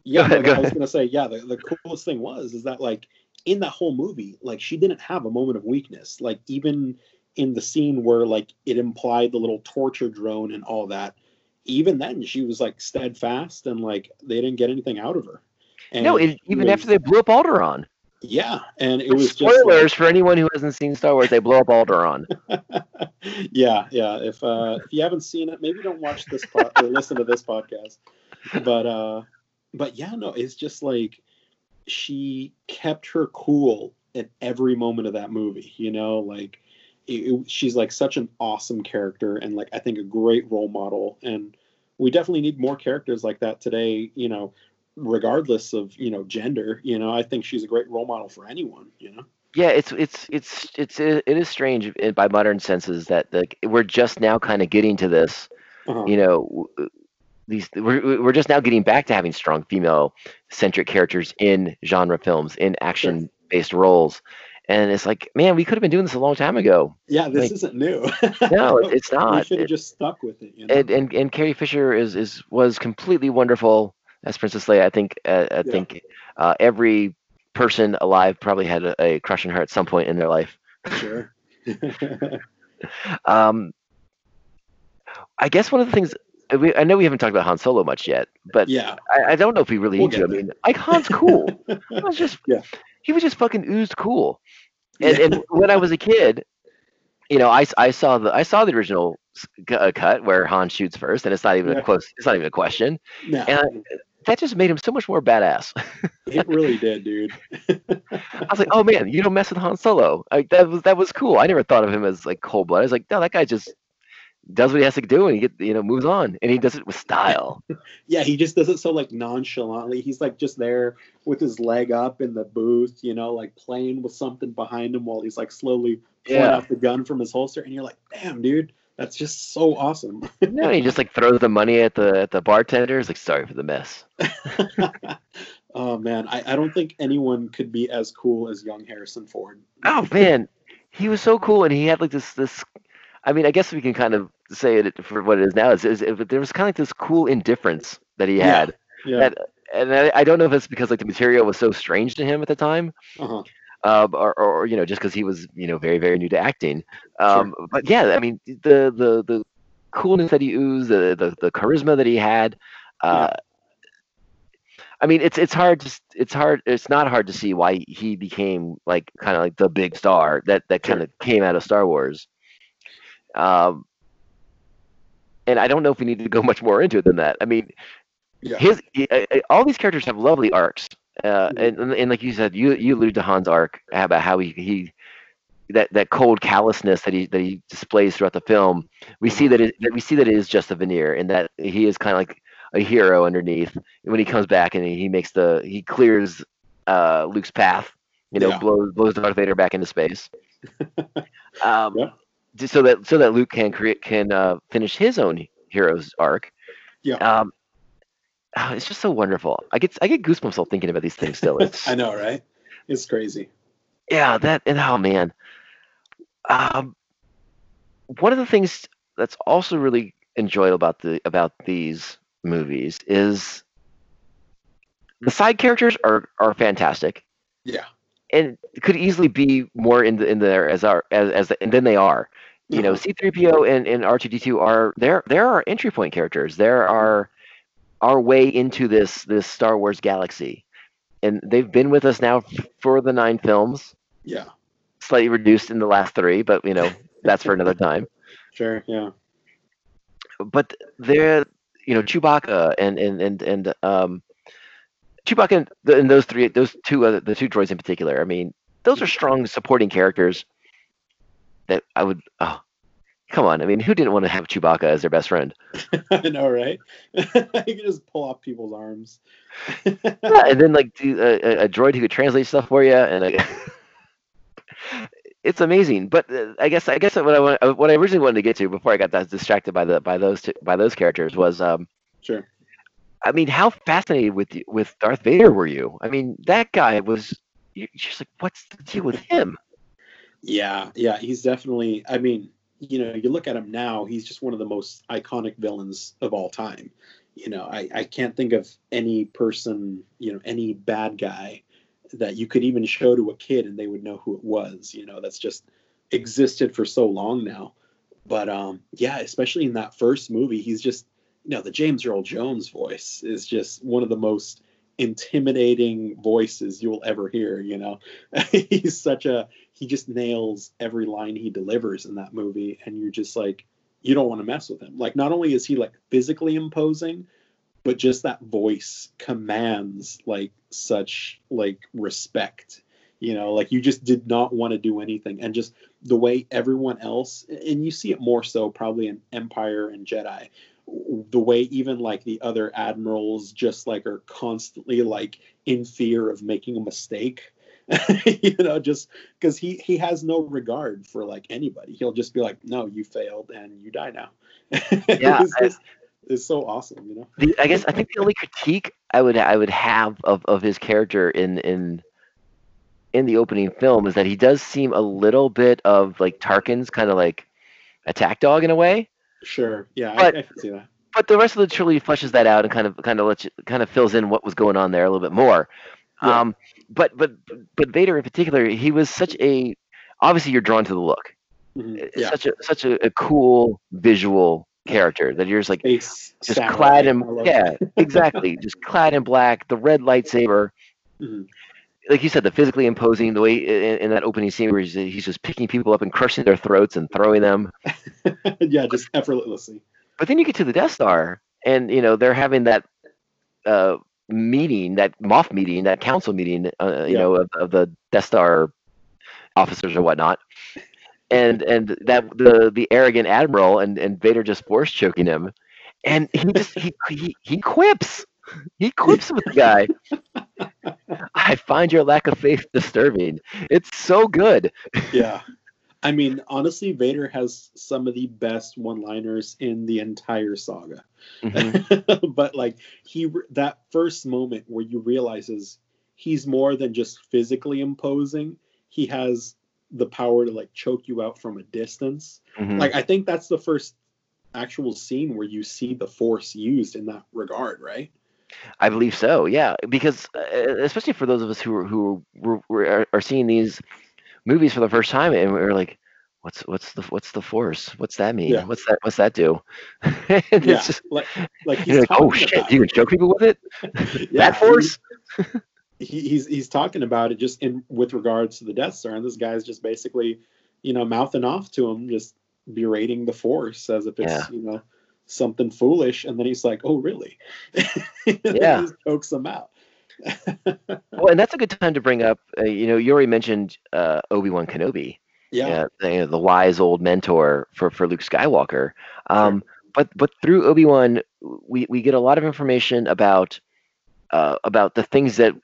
yeah, ahead, like, go I was ahead. gonna say, yeah, the, the coolest thing was is that like in that whole movie, like she didn't have a moment of weakness. Like even in the scene where like it implied the little torture drone and all that, even then she was like steadfast and like they didn't get anything out of her. And no it, even was- after they blew up Alderaan yeah, and it was just like- spoilers for anyone who hasn't seen Star Wars. They blow up Alderaan. yeah, yeah. If uh, if you haven't seen it, maybe don't watch this pod or listen to this podcast. But uh, but yeah, no, it's just like she kept her cool at every moment of that movie. You know, like it, it- she's like such an awesome character and like I think a great role model. And we definitely need more characters like that today. You know, regardless of you know gender. You know, I think she's a great role model for anyone. You know. Yeah, it's it's it's it's it is strange by modern senses that like we're just now kind of getting to this. Uh-huh. You know, these we're we're just now getting back to having strong female centric characters in genre films in action based roles. And it's like, man, we could have been doing this a long time ago. Yeah, this Like- isn't new. No, it- it's not we should have just stuck with it. You know? and and and Carrie Fisher is is was completely wonderful as Princess Leia. I think uh, I Yeah. think uh, every person alive probably had a, a crush on her at some point in their life. Sure. Um, I guess one of the things we, I know we haven't talked about Han Solo much yet, but yeah. I, I don't know if we really We'll need to. I mean, like Han's cool. He was just Yeah. he was just fucking oozed cool. And, Yeah. and when I was a kid, you know, I, I saw the I saw the original uh, cut where Han shoots first, and it's not even Yeah. a close. It's not even a question. No, And That just made him so much more badass. it really did, dude. I was like, oh man, you don't mess with Han Solo. Like that was that was cool. I never thought of him as like cold blood. I was like, no, that guy just does what he has to do and he get you know moves on and he does it with style. yeah, he just does it so like nonchalantly. He's like just there with his leg up in the booth, you know, like playing with something behind him while he's like slowly pulling Yeah. out the gun from his holster, and you're like, damn, dude, that's just so awesome. no, he just like throws the money at the at the bartender. He's like, sorry for the mess. oh man, I, I don't think anyone could be as cool as young Harrison Ford. Oh man, he was so cool, and he had like this this. I mean, I guess we can kind of say it for what it is now. Is, is, there was kind of like this cool indifference that he had. Yeah. That, and I, I don't know if it's because like the material was so strange to him at the time, uh-huh. um, or, or you know just because he was you know very very new to acting. Um, But yeah, I mean the the the coolness that he oozed, the the, the charisma that he had. Uh, I mean, it's it's hard to it's hard it's not hard to see why he became like kind of like the big star that that kind of came out of Star Wars. Um, and I don't know if we need to go much more into it than that. I mean, Yeah. his all these characters have lovely arcs, uh, and, and like you said, you you alluded to Han's arc about how he he that that cold callousness that he that he displays throughout the film. We see that it that we see that it is just a veneer, and that he is kind of like a hero underneath. When he comes back and he makes the he clears uh, Luke's path, you know, Yeah. blows blows Darth Vader back into space. um, Yeah. So that so that Luke can create can uh, finish his own hero's arc. Yeah. Um, ah, it's just so wonderful. I get I get goosebumps all thinking about these things. Still, it's I know, right? It's crazy. yeah that and oh man um one of the things that's also really enjoyable about the about these movies is the side characters are are fantastic Yeah. And could easily be more in the in there as our as as and then they are you know Uh-huh. c3po and, and r2d2 are there there are entry point characters there are our way into this this star wars galaxy and they've been with us now for the nine films Yeah. slightly reduced in the last three, but you know that's for another time. Sure. Yeah. But they're you know Chewbacca and and and and um, Chewbacca and, th- and those three, those two, other, the two droids in particular. I mean, those are strong supporting characters that I would. Oh, come on! I mean, who didn't want to have Chewbacca as their best friend? I know, right? you can just pull off people's arms. Yeah, and then like do a, droid who could translate stuff for you, and like, it's amazing. But uh, I guess I guess what I want, what I originally wanted to get to before I got that distracted by the by those two, by those characters was um, Sure. I mean, how fascinated with with Darth Vader were you? I mean, that guy was. Just like, what's the deal with him? Yeah, yeah, he's definitely. I mean, you know, you look at him now; he's just one of the most iconic villains of all time. You know, I, I can't think of any person, you know, any bad guy that you could even show to a kid and they would know who it was. You know, that's just existed for so long now. But um, yeah, especially in that first movie, he's just, you know, the James Earl Jones voice is just one of the most intimidating voices you'll ever hear. You know, he's such a he just nails every line he delivers in that movie and you're just like you don't want to mess with him like not only is he like physically imposing but just that voice commands like such like respect you know like you just did not want to do anything and just the way everyone else and you see it more so probably in empire and jedi the way even like the other admirals just like are constantly like in fear of making a mistake you know just because he he has no regard for like anybody. He'll just be like no you failed and you die now. Yeah, it's, I- just- it's so awesome you know? The, I guess I think the only critique I would I would have of, of his character in in in the opening film is that he does seem a little bit of like Tarkin's kind of like attack dog in a way. Sure yeah But- I, I can see that but the rest of the trilogy fleshes that out and kind of kind of lets you, kind of fills in what was going on there a little bit more. Yeah. Um, but but but Vader in particular, he was such a obviously you're drawn to the look. Mhm. Yeah Such a such a, a cool visual character that you're just like Ace just samurai, clad in yeah exactly just clad in black the red lightsaber Mhm. Like you said the physically imposing the way in, in that opening scene where he's, he's just picking people up and crushing their throats and throwing them yeah just effortlessly But then you get to the Death Star, and you know they're having that uh, meeting, that Moff meeting, that council meeting, uh, you Yeah. know, of, of the Death Star officers or whatnot, and and that the the arrogant admiral and and Vader just force choking him, and he just he he, he quips. He quips with the guy. I find your lack of faith disturbing. It's so good. yeah i mean honestly vader has some of the best one liners in the entire saga Mhm. but like he that first moment where you realizes he's more than just physically imposing he has the power to like choke you out from a distance. Mhm. Like I think that's the first actual scene where you see the force used in that regard, right? I believe so. Yeah, because uh, especially for those of us who are, who were, were, are, seeing these movies for the first time, and we're like, "What's what's the what's the force? What's that mean? Yeah. What's that what's that do?" and Yeah, it's just, like like he's you're like, "Oh shit! You can choke people with it? Yeah, that force?" he, he's he's talking about it just in with regards to the Death Star, and this guy's just basically, you know, mouthing off to him, just berating the Force as if it's Yeah. you know something foolish, and then he's like, "Oh, really?" Yeah. he just chokes him out. Well, and that's a good time to bring up. Uh, you know, you already mentioned uh, Obi Wan Kenobi. yeah, uh, the, you know, the wise old mentor for, for Luke Skywalker. Um, But but through Obi Wan, we, we get a lot of information about uh, about the things that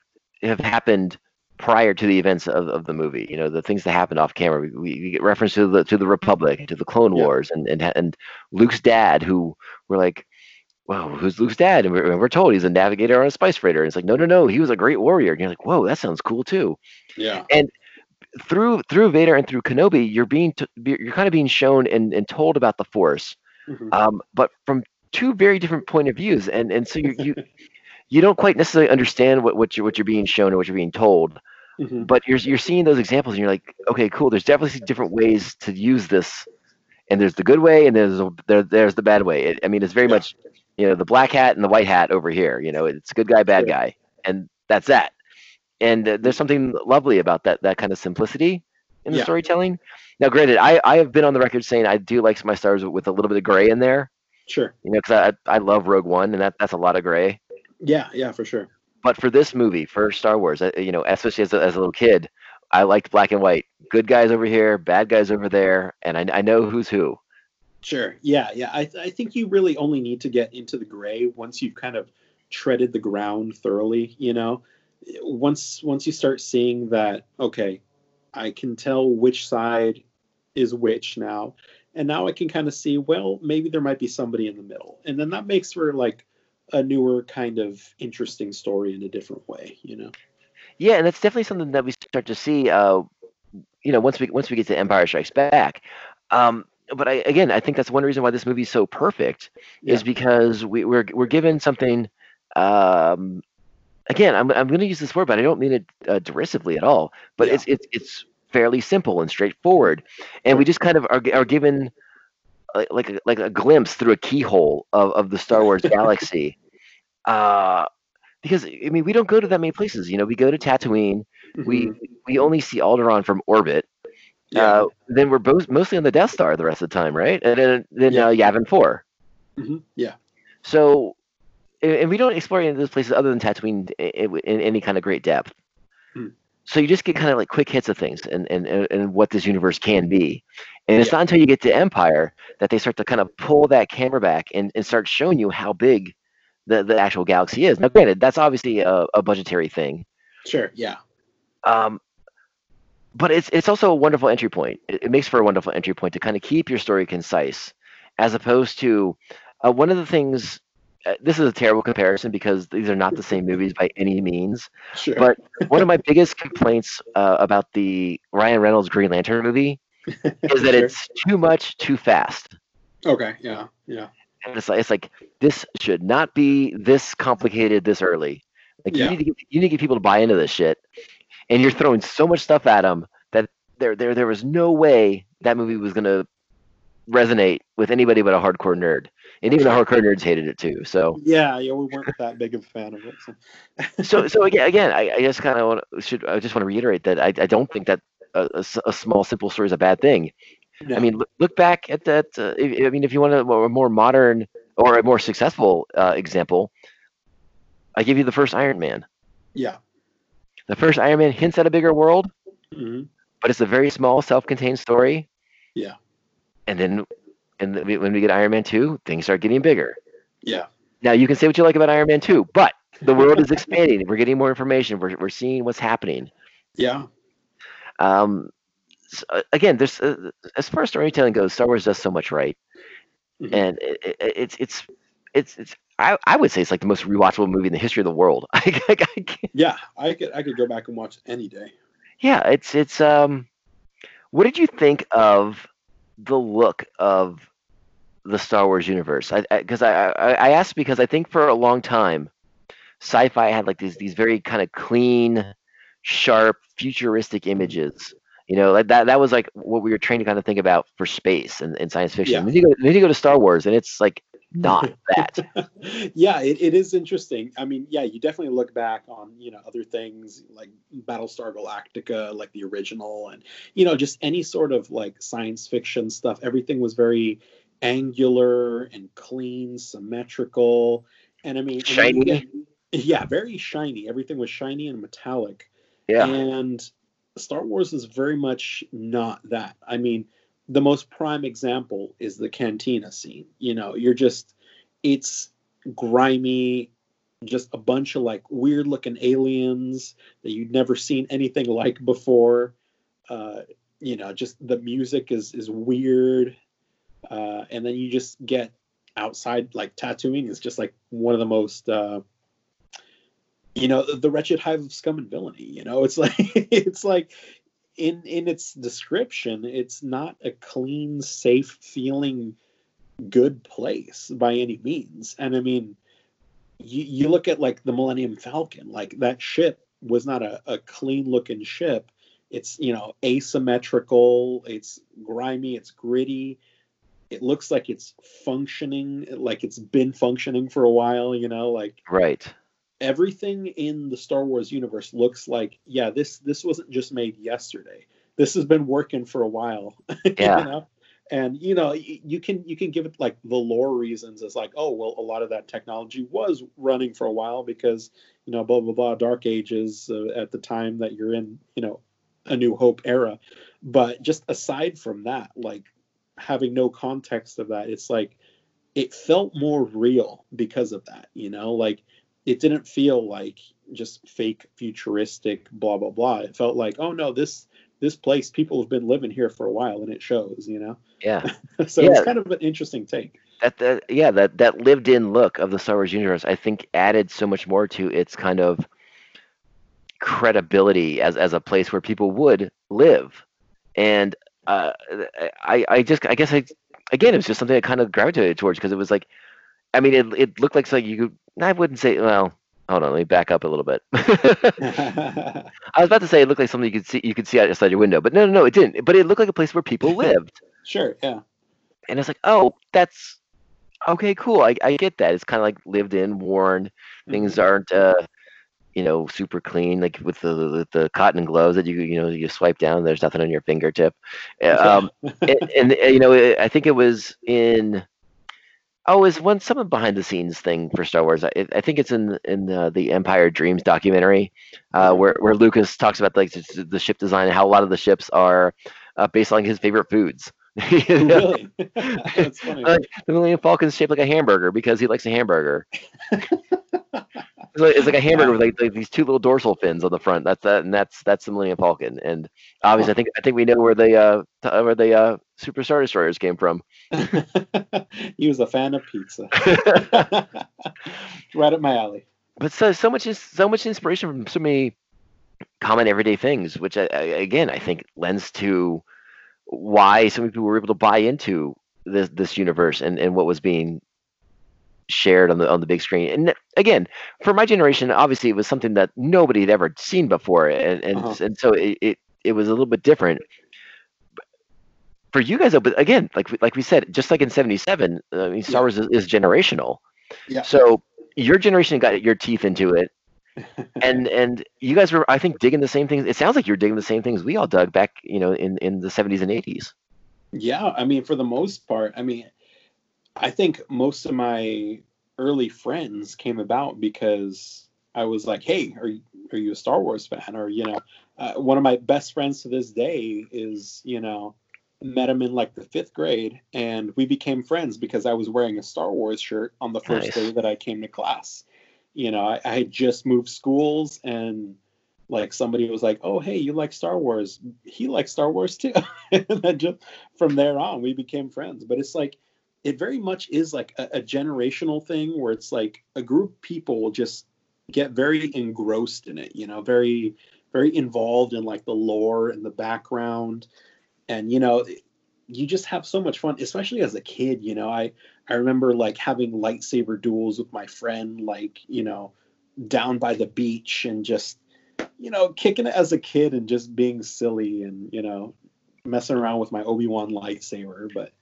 have happened prior to the events of, of the movie. You know, the things that happened off camera. We, we, get reference to the to the Republic, to the Clone Yeah. Wars, and, and and Luke's dad, who we're like. Well, who's Luke's dad? And we're, and we're told he's a navigator on a spice freighter. And it's like, no, no, no, he was a great warrior. And you're like, whoa, that sounds cool too yeah, And through through Vader and through Kenobi, you're being t- you're kind of being shown and, and told about the Force, Mhm. um, but from two very different point of views, and and so you you you don't quite necessarily understand what what you're what you're being shown or what you're being told, Mhm. but you're you're seeing those examples and you're like, okay, cool. There's definitely different ways to use this, and there's the good way and there's a- there there's the bad way. It, I mean, it's very Yeah. much you know the black hat and the white hat over here. You know, it's good guy, bad Sure. guy, and that's that. And uh, there's something lovely about that that kind of simplicity in the Yeah. storytelling. Now, granted, I, I have been on the record saying I do like my stars with a little bit of gray in there, sure, you know, because I, I love Rogue One, and that, that's a lot of gray. yeah, yeah, for sure. But for this movie, for Star Wars, uh, you know, especially as a, as a little kid, I liked black and white. Good guys over here, bad guys over there, and I, I know who's who. Sure. Yeah, yeah. I, I think you really only need to get into the gray once you've kind of treaded the ground thoroughly. You know, once once you start seeing that, okay, I can tell which side is which now, and now I can kind of see, well, maybe there might be somebody in the middle, and then that makes for like a newer kind of interesting story in a different way. You know. Yeah, and that's definitely something that we start to see. Uh, you know, once we once we get to Empire Strikes Back. Um, but I, again, I think that's one reason why this movie is so perfect is because we, we're we're given something. Um, again, I'm I'm going to use this word, but I don't mean it uh, derisively at all. But Yeah. it's it's it's fairly simple and straightforward, and we just kind of are are given like like a, like a glimpse through a keyhole of, of the Star Wars galaxy. Uh, because I mean, we don't go to that many places. You know, we go to Tatooine. We Mhm. we only see Alderaan from orbit. yeah. Uh, then we're both mostly on the Death Star the rest of the time, right? And then then Yeah. uh, Yavin Four. Mhm. Yeah. So, and we don't explore any of those places other than Tatooine i- i- in, any kind of great depth. So you just get kind of like quick hits of things and, and, and and what this universe can be. And it's Yeah. not until you get to Empire that they start to kind of pull that camera back and, and start showing you how big the, the actual galaxy is. Now, granted, that's obviously a, a budgetary thing. Sure. Yeah. Um, but it's it's also a wonderful entry point. It, it makes for a wonderful entry point to kind of keep your story concise, as opposed to uh, one of the things. Uh, this is a terrible comparison because these are not the same movies by any means. Sure. But one of my biggest complaints uh, about the Ryan Reynolds Green Lantern movie is that Sure. it's too much, too fast. okay. Yeah. Yeah. And it's like it's like this should not be this complicated this early. Like Yeah. you need to get you need to get people to buy into this shit, and you're throwing so much stuff at them that there there there was no way that movie was gonna resonate with anybody but a hardcore nerd, and even the hardcore nerds hated it too. So Yeah, yeah, we weren't that big of a fan of it. So. so so again again I, I just kind of should I just want to reiterate that I, I don't think that a small simple story is a bad thing. No. I mean, look, look back at that. Uh, if, I mean, if you want a more, a more modern or a more successful uh, example, I give you the first Iron Man. yeah. The first Iron Man hints at a bigger world, hmm but it's a very small, self-contained story. Yeah. And then, and then we- when we get Iron Man two, things start getting bigger. Yeah. Now you can say what you like about Iron Man two, but the world is expanding. We're getting more information. We're we're seeing what's happening. Yeah. Um, s- uh, again, there's uh, as far as storytelling goes, Star Wars does so much right, Mhm. and it, it, it's it's it's it's. I, I would say it's like the most rewatchable movie in the history of the world. I, I, I can't- Yeah. I could I could go back and watch any day. yeah, it's it's um, what did you think of the look of the Star Wars universe? Because I, I, I, I asked because I think for a long time, sci-fi had like these these very kind of clean, sharp, futuristic images. You know, like that that was like what we were trained to kind of think about for space and, and science fiction. Yeah. Then, you go, then you go to Star Wars, and it's like not that. yeah, it, it is interesting. I mean, yeah, you definitely look back on, you know, other things like Battlestar Galactica, like the original, and, you know, just any sort of like science fiction stuff. Everything was very angular and clean, symmetrical. And I mean, and then you Shiny. yeah, very shiny. Everything was shiny and metallic. Yeah, And Star Wars is very much not that. I mean, the most prime example is the cantina scene. You know, you're just, it's grimy, just a bunch of like weird looking aliens that you'd never seen anything like before. Uh, you know, just the music is is weird. Uh, and then you just get outside like Tatooine is just like one of the most uh, you know the, the wretched hive of scum and villainy you know it's like it's like in in its description it's not a clean safe feeling good place by any means. And i mean you, you look at like the millennium falcon like that ship was not a, a clean looking ship. It's you know asymmetrical it's grimy it's gritty. It looks like it's functioning like it's been functioning for a while you know like right. Everything in the Star Wars universe looks like yeah this this wasn't just made yesterday. This has been working for a while. Yeah. you know? And you know you can you can give it like the lore reasons as like oh well a lot of that technology was running for a while because you know blah blah blah dark ages uh, at the time that you're in you know a new hope era but just aside from that like having no context of that it's like it felt more real because of that you know like it didn't feel like just fake futuristic blah blah blah it felt like oh no this this place people have been living here for a while and it shows you know Yeah. so Yeah. it's kind of an interesting take that, that yeah that that lived in look of the Star Wars universe I think added so much more to its kind of credibility as as a place where people would live and uh, I I just I guess I again it was just something I kind of gravitated towards because it was like I mean it it looked like something you could I wouldn't say well hold on let me back up a little bit I was about to say it looked like something you could see you could see outside your window but no no no it didn't but it looked like a place where people lived sure yeah and it's like, oh, that's okay, cool. I, I get that. It's kind of like lived in, worn. Things aren't, uh, you know, super clean. Like with the with the cotton gloves that you you know you swipe down, there's nothing on your fingertip. Um, and, and you know, I think it was in. Oh, is one some of behind the scenes thing for Star Wars? I, I think it's in in the, the Empire Dreams documentary, uh, where where Lucas talks about like the, the ship design and how a lot of the ships are uh, based on his favorite foods. Really that's funny Like, the Millennium Falcon is shaped like a hamburger because he likes a hamburger. It's, like, it's like a hamburger with like, like these two little dorsal fins on the front. That's that, and that's that's the Millennium Falcon. And obviously, I think I think we know where the uh, where the uh, Super Star Destroyers came from. he was a fan of pizza right up my alley But so so much is so much inspiration from so many common everyday things, which I, I, again I think lends to why so many people were able to buy into this this universe and, and what was being shared on the on the big screen. And again, for my generation, obviously it was something that nobody had ever seen before, and and, Uh-huh. and so it, it it was a little bit different. For you guys, though, but again, like like we said, just like in '77, I mean, Star Wars is, is generational. Yeah. So your generation got your teeth into it, and and you guys were, I think, digging the same things. It sounds like you're digging the same things we all dug back, you know, in in the '70s and '80s. Yeah, I mean, for the most part, I mean, I think most of my early friends came about because I was like, "Hey, are you, are you a Star Wars fan?" Or you know, uh, one of my best friends to this day is you know, met him in like the fifth grade, and we became friends because I was wearing a Star Wars shirt on the first Nice. day that I came to class. You know, I, I had just moved schools and. Like somebody was like, "Oh, hey, you like Star Wars? He likes Star Wars too." and then just from there on we became friends but it's like it very much is like a, a generational thing where it's like a group of people just get very engrossed in it you know very very involved in like the lore and the background. And you know you just have so much fun especially as a kid you know. I i remember like having lightsaber duels with my friend like you know down by the beach and just you know kicking it as a kid and just being silly and you know messing around with my obi-wan lightsaber. But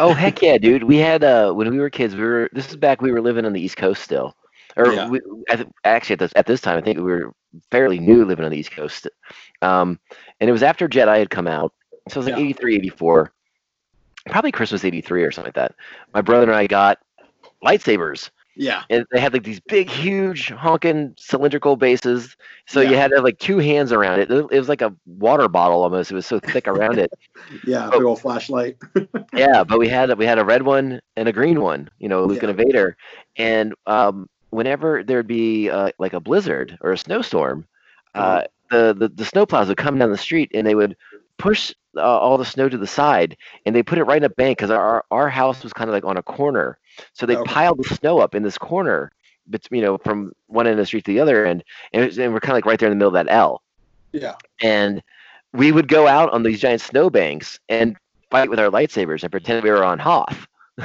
Oh heck yeah, dude! We had uh when we were kids. We were this is back. We were living on the East Coast still, or Yeah. we, actually at this at this time, I think we were fairly new living on the East Coast. Um, and it was after Jedi had come out, so it was like Yeah. 83, 84, probably Christmas '83 or something like that. My brother and I got lightsabers, yeah and they had like these big, huge, honking cylindrical bases. So you had to have like two hands around it. It was like a water bottle almost. It was so thick around it. yeah big old flashlight Yeah, but we had we had a red one and a green one. You know, Luke and Vader. And um, whenever there'd be uh, like a blizzard or a snowstorm, uh, the, the the snowplows would come down the street and they would push uh, all the snow to the side and they put it right in a bank because our our house was kind of like on a corner, so they Okay. piled the snow up in this corner. But you know, from one end of the street to the other end, and, it was- and we're kind of like right there in the middle of that L yeah and we would go out on these giant snowbanks and fight with our lightsabers and pretend we were on Hoth,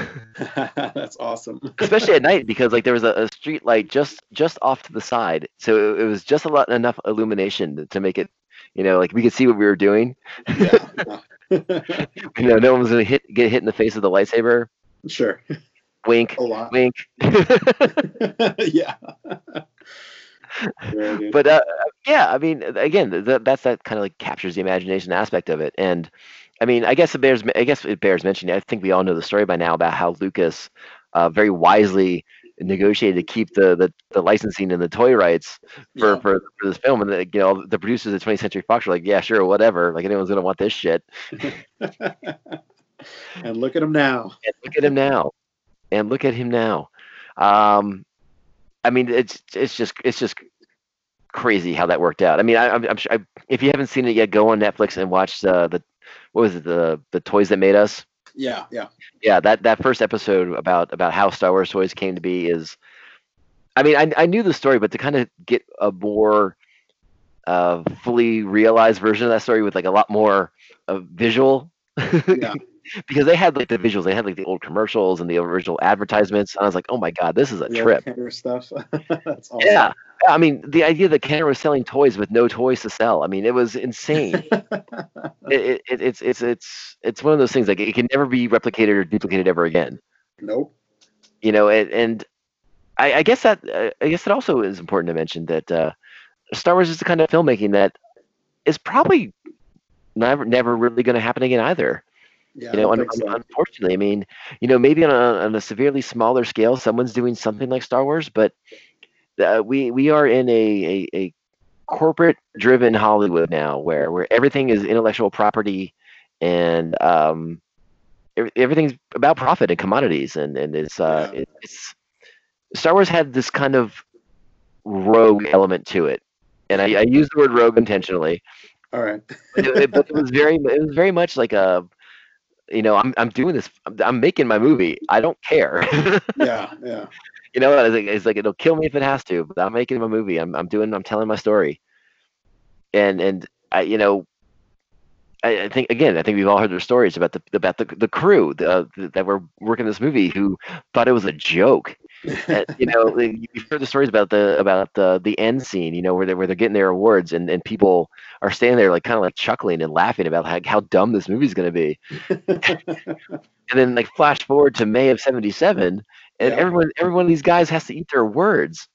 that's awesome especially at night because like there was a, a street light just just off to the side, so it, it was just a lot enough illumination to, to make it, you know, like we could see what we were doing. yeah You know, no one was gonna hit get hit in the face with the lightsaber. sure Wink, wink. yeah Yeah, but uh, yeah, I mean, again, th- that's that kind of like captures the imagination aspect of it, and I mean, I guess it bears, I guess it bears mentioning. I think we all know the story by now about how Lucas uh, very wisely negotiated to keep the, the, the licensing and the toy rights for, Yeah. for, for this film, and the, you know the producers at 20th Century Fox were like, yeah, sure, whatever, like anyone's gonna want this shit. and look at him now And look at him now, and look at him now. Um, I mean, it's it's just it's just crazy how that worked out. I mean, I, I'm, I'm sure I, if you haven't seen it yet, go on Netflix and watch uh, the what was it the the toys that made us. yeah yeah Yeah, that that first episode about about how Star Wars toys came to be is, I mean, I I knew the story, but to kind of get a more uh, fully realized version of that story with like a lot more uh, visual yeah because they had like the visuals, they had like the old commercials and the original advertisements. And I was like, oh my god, this is a old trip. Kenner stuff awesome Yeah, I mean, the idea that Kenner was selling toys with no toys to sell. I mean, it was insane. it, it, it's it's it's it's one of those things like it can never be replicated or duplicated ever again. nope You know, and, and I, I guess that uh, I guess it also is important to mention that uh, Star Wars is the kind of filmmaking that is probably never never really going to happen again either. Yeah you know, un- don't think un- so. unfortunately, I mean, you know, maybe on a, on a severely smaller scale, someone's doing something like Star Wars, but uh, we we are in a a, a corporate driven Hollywood now, where where everything is intellectual property, and um, ev- everything's about profit and commodities, and and it's uh, Yeah. it's Star Wars had this kind of rogue element to it, and I, I use the word rogue intentionally all right but it, but it was very it was very much like a you know i'm i'm doing this i'm, I'm making my movie i don't care yeah yeah you know it's like, it's like it'll kill me if it has to but i'm making my movie i'm i'm doing i'm telling my story and and i you know I, I think again. I think we've all heard their stories about the about the the crew the, uh, that were working this movie who thought it was a joke. Uh, you know, you've heard the stories about the about the the end scene. You know, where they where they're getting their awards and, and people are standing there like kind of like chuckling and laughing about how, how dumb this movie's going to be. And then like flash forward to May of '77, and Yeah. everyone every one of these guys has to eat their words.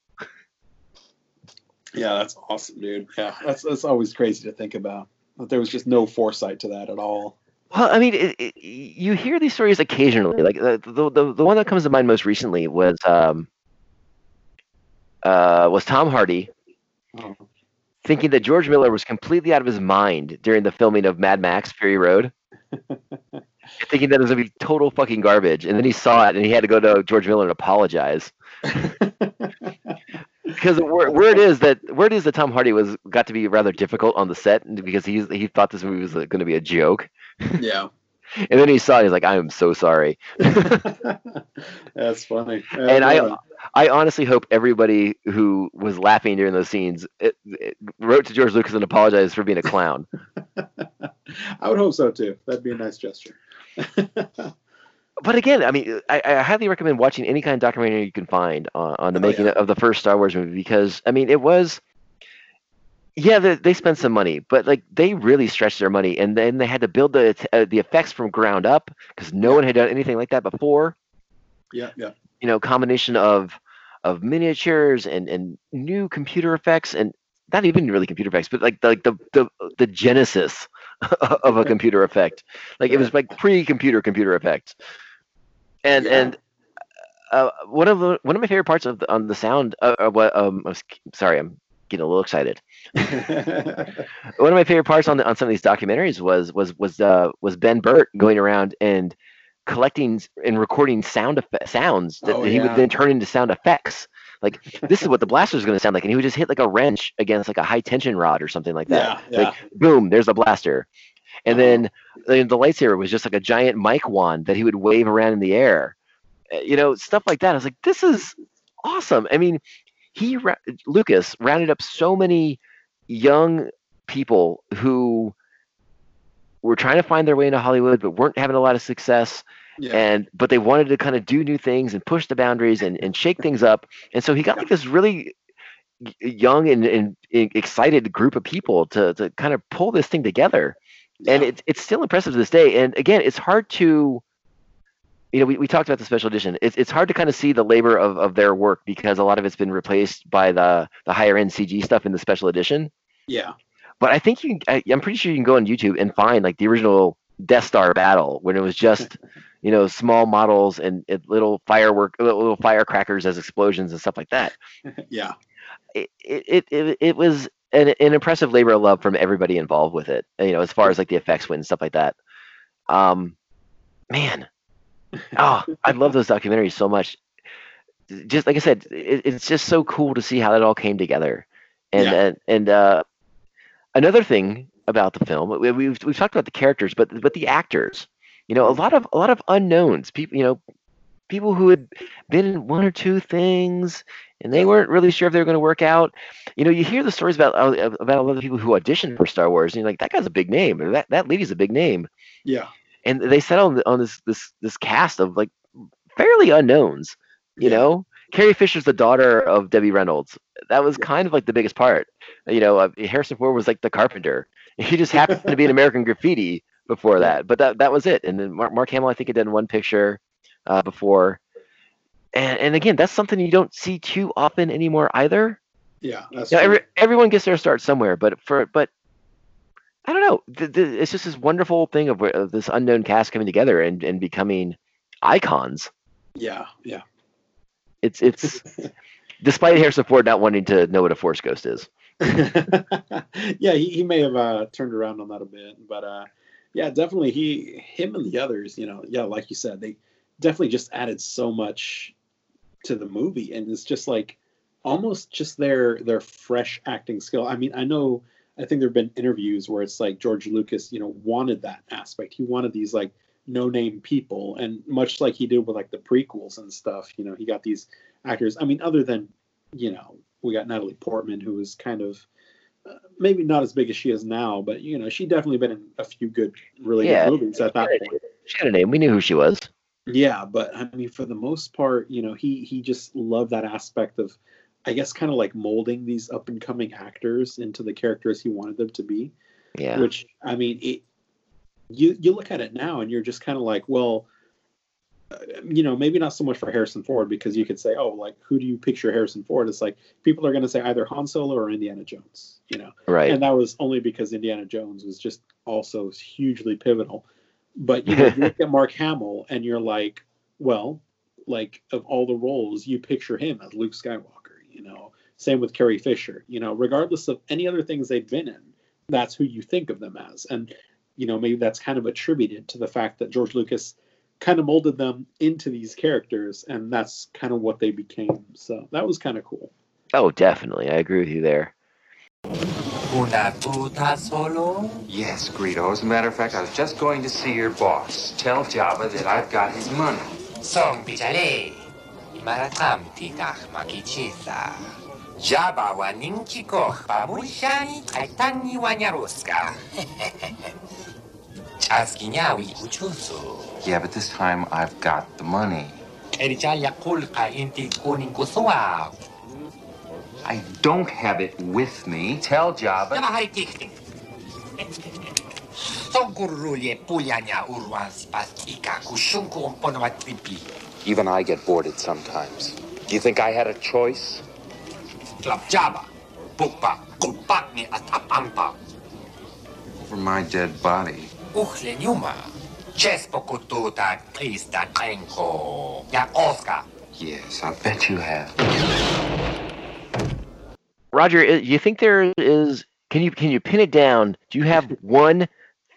yeah that's awesome dude yeah that's that's always crazy to think about that there was just no foresight to that at all Well, I mean, it, it, you hear these stories occasionally. Like the, the the one that comes to mind most recently was um uh was Tom Hardy Oh. thinking that George Miller was completely out of his mind during the filming of Mad Max Fury Road. thinking that it was gonna be total fucking garbage, and then he saw it and he had to go to George Miller and apologize because where, where it is that where it is that Tom Hardy was got to be rather difficult on the set because he he thought this movie was going to be a joke, yeah and then he saw it, he's like, I am so sorry. that's funny and I. I honestly hope everybody who was laughing during those scenes it, it wrote to George Lucas and apologized for being a clown. I would hope so too. That'd be a nice gesture. but again, I mean, I, I, highly recommend watching any kind of documentary you can find on, on the Oh, making yeah. of the first Star Wars movie because I mean, it was. Yeah, they, they spent some money, but like they really stretched their money, and then they had to build the uh, the effects from ground up because no one had done anything like that before. Yeah, yeah. You know, combination of of miniatures and and new computer effects, and not even really computer effects, but like the like the the, the genesis of a computer effect. Like it was like pre-computer computer effect, and Yeah. and uh, one of the one of my favorite parts of the, on the sound. Uh, uh, what um, I was, sorry, I'm getting a little excited. One of my favorite parts on the, on some of these documentaries was was was uh was Ben Burtt going around and collecting and recording sound effect, sounds that Oh, he yeah. would then turn into sound effects. Like this is what the blaster is going to sound like, and he would just hit like a wrench against like a high tension rod or something like that. Yeah, Like boom, there's a blaster, and Uh-huh. then then the lightsaber was just like a giant mic wand that he would wave around in the air. Uh, You know, stuff like that. I was like, this is awesome. I mean, he ra- Lucas rounded up so many young people who were trying to find their way into Hollywood but weren't having a lot of success. Yeah. and but they wanted to kind of do new things and push the boundaries and, and shake things up. And so he got like this really young and, and excited group of people to, to kind of pull this thing together. And Yeah. it's, it's still impressive to this day. And again it's hard to you know we, we talked about the special edition it's, it's hard to kind of see the labor of, of their work because a lot of it's been replaced by the the higher end cg stuff in the special edition yeah. but I think you, can, I, I'm pretty sure you can go on YouTube and find like the original Death Star battle when it was just, you know, small models and it, little firework, little, firecrackers as explosions and stuff like that. Yeah. It, it, it, it, it was an, an impressive labor of love from everybody involved with it. You know, as far as like the effects went and stuff like that. Um, man, oh, I love those documentaries so much. Just like I said, it, it's just so cool to see how that all came together. And Yeah. and, and uh, another thing about the film, we, we've we've talked about the characters, but but the actors. You know, a lot of a lot of unknowns. People, you know, people who had been in one or two things and they weren't really sure if they were going to work out. You know, you hear the stories about uh, about a lot of people who auditioned for Star Wars, and you're like, that guy's a big name, or that that lady's a big name, Yeah. And they settled on, on this this this cast of like fairly unknowns. You Yeah. know, Carrie Fisher's the daughter of Debbie Reynolds. That was kind of like the biggest part. You know, uh, Harrison Ford was like the carpenter. He just happened to be an American Graffiti before that, but that that was it. And then Mark, Mark Hamill, I think, had done one picture uh, before. And and again, that's something you don't see too often anymore either. Yeah. That's You know, every, everyone gets their start somewhere, but for but I don't know. Th- th- it's just this wonderful thing of, of this unknown cast coming together and, and becoming icons. yeah. Yeah. It's it's despite Harrison Ford not wanting to know what a Force Ghost is. yeah, he, he may have uh, turned around on that a bit, but uh, yeah, definitely he, him, and the others, you know, yeah, like you said, they definitely just added so much to the movie, and it's just like almost just their their fresh acting skill. I mean, I know, I think there have been interviews where it's like George Lucas, you know, wanted that aspect. He wanted these like no name people, and much like he did with like the prequels and stuff, you know, he got these actors. I mean, other than you know, we got Natalie Portman, who was kind of uh, maybe not as big as she is now, but you know, she definitely been in a few good, really Yeah. good movies at that point. She had a name. We knew who she was. Yeah, but I mean, for the most part, you know, he he just loved that aspect of, I guess, kind of like molding these up and coming actors into the characters he wanted them to be. Yeah. Which I mean, it you you look at it now and you're just kind of like, well, uh, you know, maybe not so much for Harrison Ford because you could say, oh, like who do you picture Harrison Ford? It's like people are going to say either Han Solo or Indiana Jones, you know, right. and that was only because Indiana Jones was just also hugely pivotal. But you know, you look at Mark Hamill and you're like, well, like of all the roles, you picture him as Luke Skywalker. You know, same with Carrie Fisher. You know, regardless of any other things they've been in, that's who you think of them as. And you know, maybe that's kind of attributed to the fact that George Lucas kind of molded them into these characters, and that's kind of what they became. So that was kind of cool. oh, definitely. I agree with you there. Una puta solo? Yes, Greedo. As a matter of fact, I was just going to see your boss. Tell Jabba that I've got his money. Song pichale. Maratam titach makichisa. Jabba wa ninki koch pamushani kaitani wa nyaruska. Uchusu. Yeah, but this time I've got the money. Kulka inti. I don't have it with me. Tell Jabba. Tikting. Songurulye pulyanya urwan spastika kushunku umponomatripi. Even I get bored sometimes. Do you think I had a choice? Club Java. Bukpa kupakni atapampa. Over my dead body. Uchle nyuma. Chespo kututa krista krenko. Ya Oscar. Yes, I bet you have. Roger, you think there is? Can you can you pin it down? Do you have one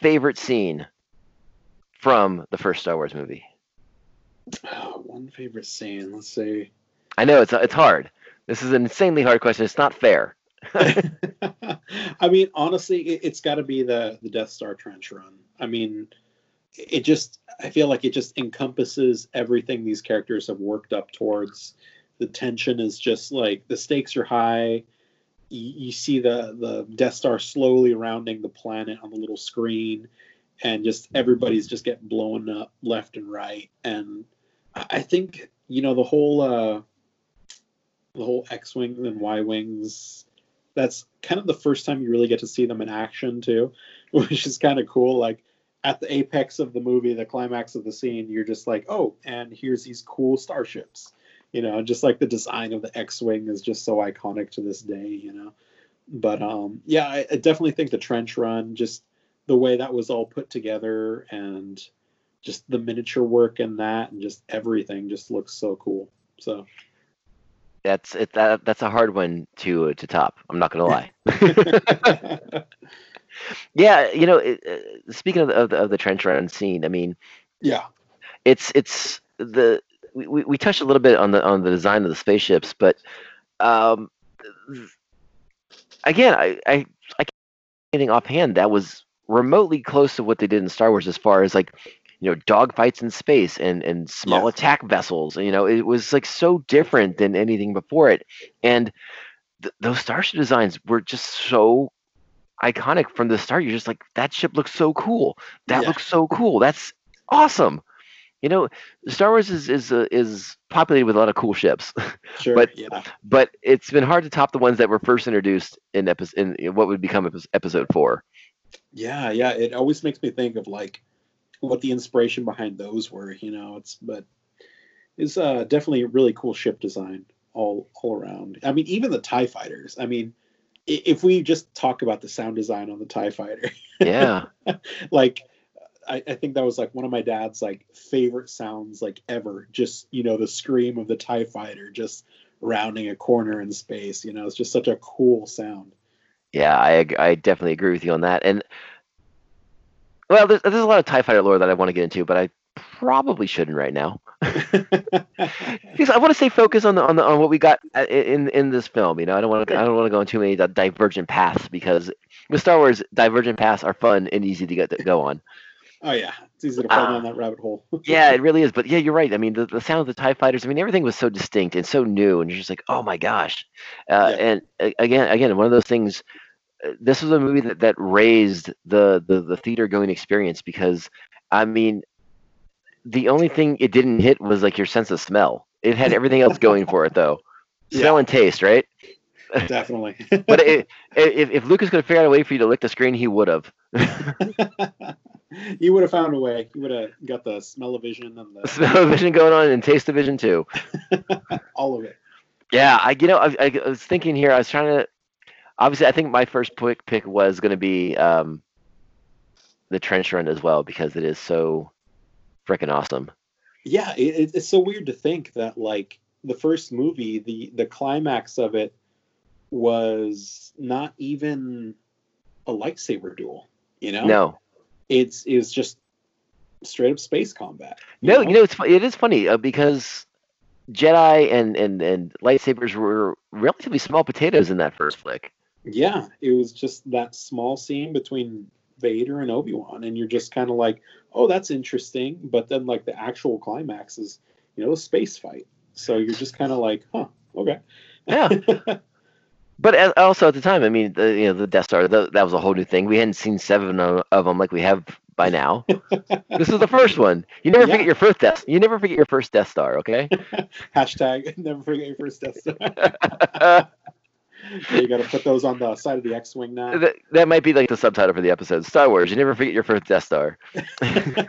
favorite scene from the first Star Wars movie? One favorite scene. Let's see. I know it's it's hard. This is an insanely hard question. It's not fair. I mean, honestly, it, it's got to be the the Death Star trench run. I mean, it just I feel like it just encompasses everything these characters have worked up towards. The tension is just like the stakes are high. You, you see the the Death Star slowly rounding the planet on the little screen, and just everybody's just getting blown up left and right. And I think you know the whole uh, the whole X wings and Y wings that's kind of the first time you really get to see them in action too, which is kind of cool. Like at the apex of the movie, the climax of the scene, you're just like, oh, and here's these cool starships. You know, just like the design of the X-wing is just so iconic to this day. You know, but um, yeah, I, I definitely think the trench run, just the way that was all put together, and just the miniature work and that, and just everything, just looks so cool. So That's it. That, that's a hard one to to top. I'm not gonna lie. yeah, you know, it, uh, speaking of the, of the of the trench run scene, I mean, yeah, it's it's the we, we touched a little bit on the on the design of the spaceships, but um, again, I I I can't anything offhand that was remotely close to what they did in Star Wars as far as like you know dogfights in space and and small Yeah. attack vessels. You know, it was like so different than anything before it, and th- those starship designs were just so iconic from the start. You're just like that ship looks so cool. That Yeah. looks so cool. That's awesome. You know, Star Wars is is uh, is populated with a lot of cool ships, sure, But- yeah. but it's been hard to top the ones that were first introduced in episode in what would become episode four. Yeah, yeah. It always makes me think of like what the inspiration behind those were, you know. It's but it's uh definitely a really cool ship design all all around. I mean, even the TIE fighters. I mean, if we just talk about the sound design on the TIE fighter, Yeah, like I, I think that was like one of my dad's like favorite sounds like ever. Just, you know, the scream of the TIE fighter just rounding a corner in space, you know, it's just such a cool sound. yeah, I I definitely agree with you on that. And well, there's, there's a lot of Tie Fighter lore that I want to get into, but I probably shouldn't right now. because I want to stay focused on the on the on what we got uh, in in this film. You know, I don't want to I don't want to go on too many divergent paths because with Star Wars, divergent paths are fun and easy to get to go on. oh yeah. It's easy to fall Ah. down that rabbit hole. Yeah, it really is. But yeah, you're right. I mean, the, the sound of the Tie Fighters. I mean, everything was so distinct and so new, and you're just like, oh my gosh. Uh, Yeah. And again, again, one of those things. This was a movie that, that raised the, the the theater going experience because, I mean, the only thing it didn't hit was like your sense of smell. It had everything else going for it though. Smell and taste, right? Definitely. But it, if if Lucas could have figured out a way for you to lick the screen, he would have. you would have found a way. You would have got the smell of vision and the, Smell of vision going on and taste of vision too. all of it. Yeah, I you know I, I was thinking here. I was trying to. Obviously, I think my first pick pick was going to be um, the trench run as well because it is so freaking awesome. Yeah, it, it- it's so weird to think that like the first movie, the the climax of it was not even a lightsaber duel. You know, No, it's it's just straight up space combat. no, you know it's it is funny uh, because Jedi and and and lightsabers were relatively small potatoes in that first flick. Yeah, it was just that small scene between Vader and Obi Wan, and you're just kind of like, oh, that's interesting. But then like the actual climax is, you know, a space fight. So you're just kind of like, huh, okay. Yeah. But also at the time, I mean, the, you know, the Death Star, the, that was a whole new thing. We hadn't seen seven of, of them like we have by now. this is the first one. You never Yeah. forget your first Death. You never forget your first Death Star. Okay. Hashtag never forget your first Death Star. Yeah, you got to put those on the side of the X-wing now. that, that might be like the subtitle for the episode. Star Wars. You never forget your first Death Star. I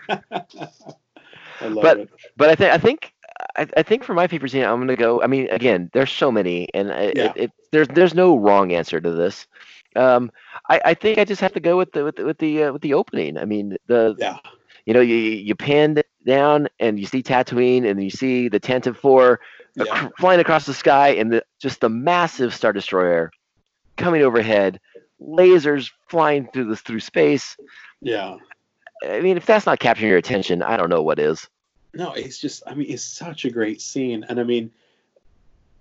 love But- it. But I think I think I, I think for my favorite scene, I'm gonna go. I mean, again, there's so many, and I, Yeah. it, it, there's there's no wrong answer to this. Um, I, I think I just have to go with the with the with the, uh, with the opening. I mean, the Yeah, you know you you pan down and you see Tatooine, and you see the Tantive Four ac- yeah, flying across the sky, and the just the massive Star Destroyer coming overhead, lasers flying through this through space. yeah. I mean, if that's not capturing your attention, I don't know what is. No, it's just. I mean, it's such a great scene, and I mean,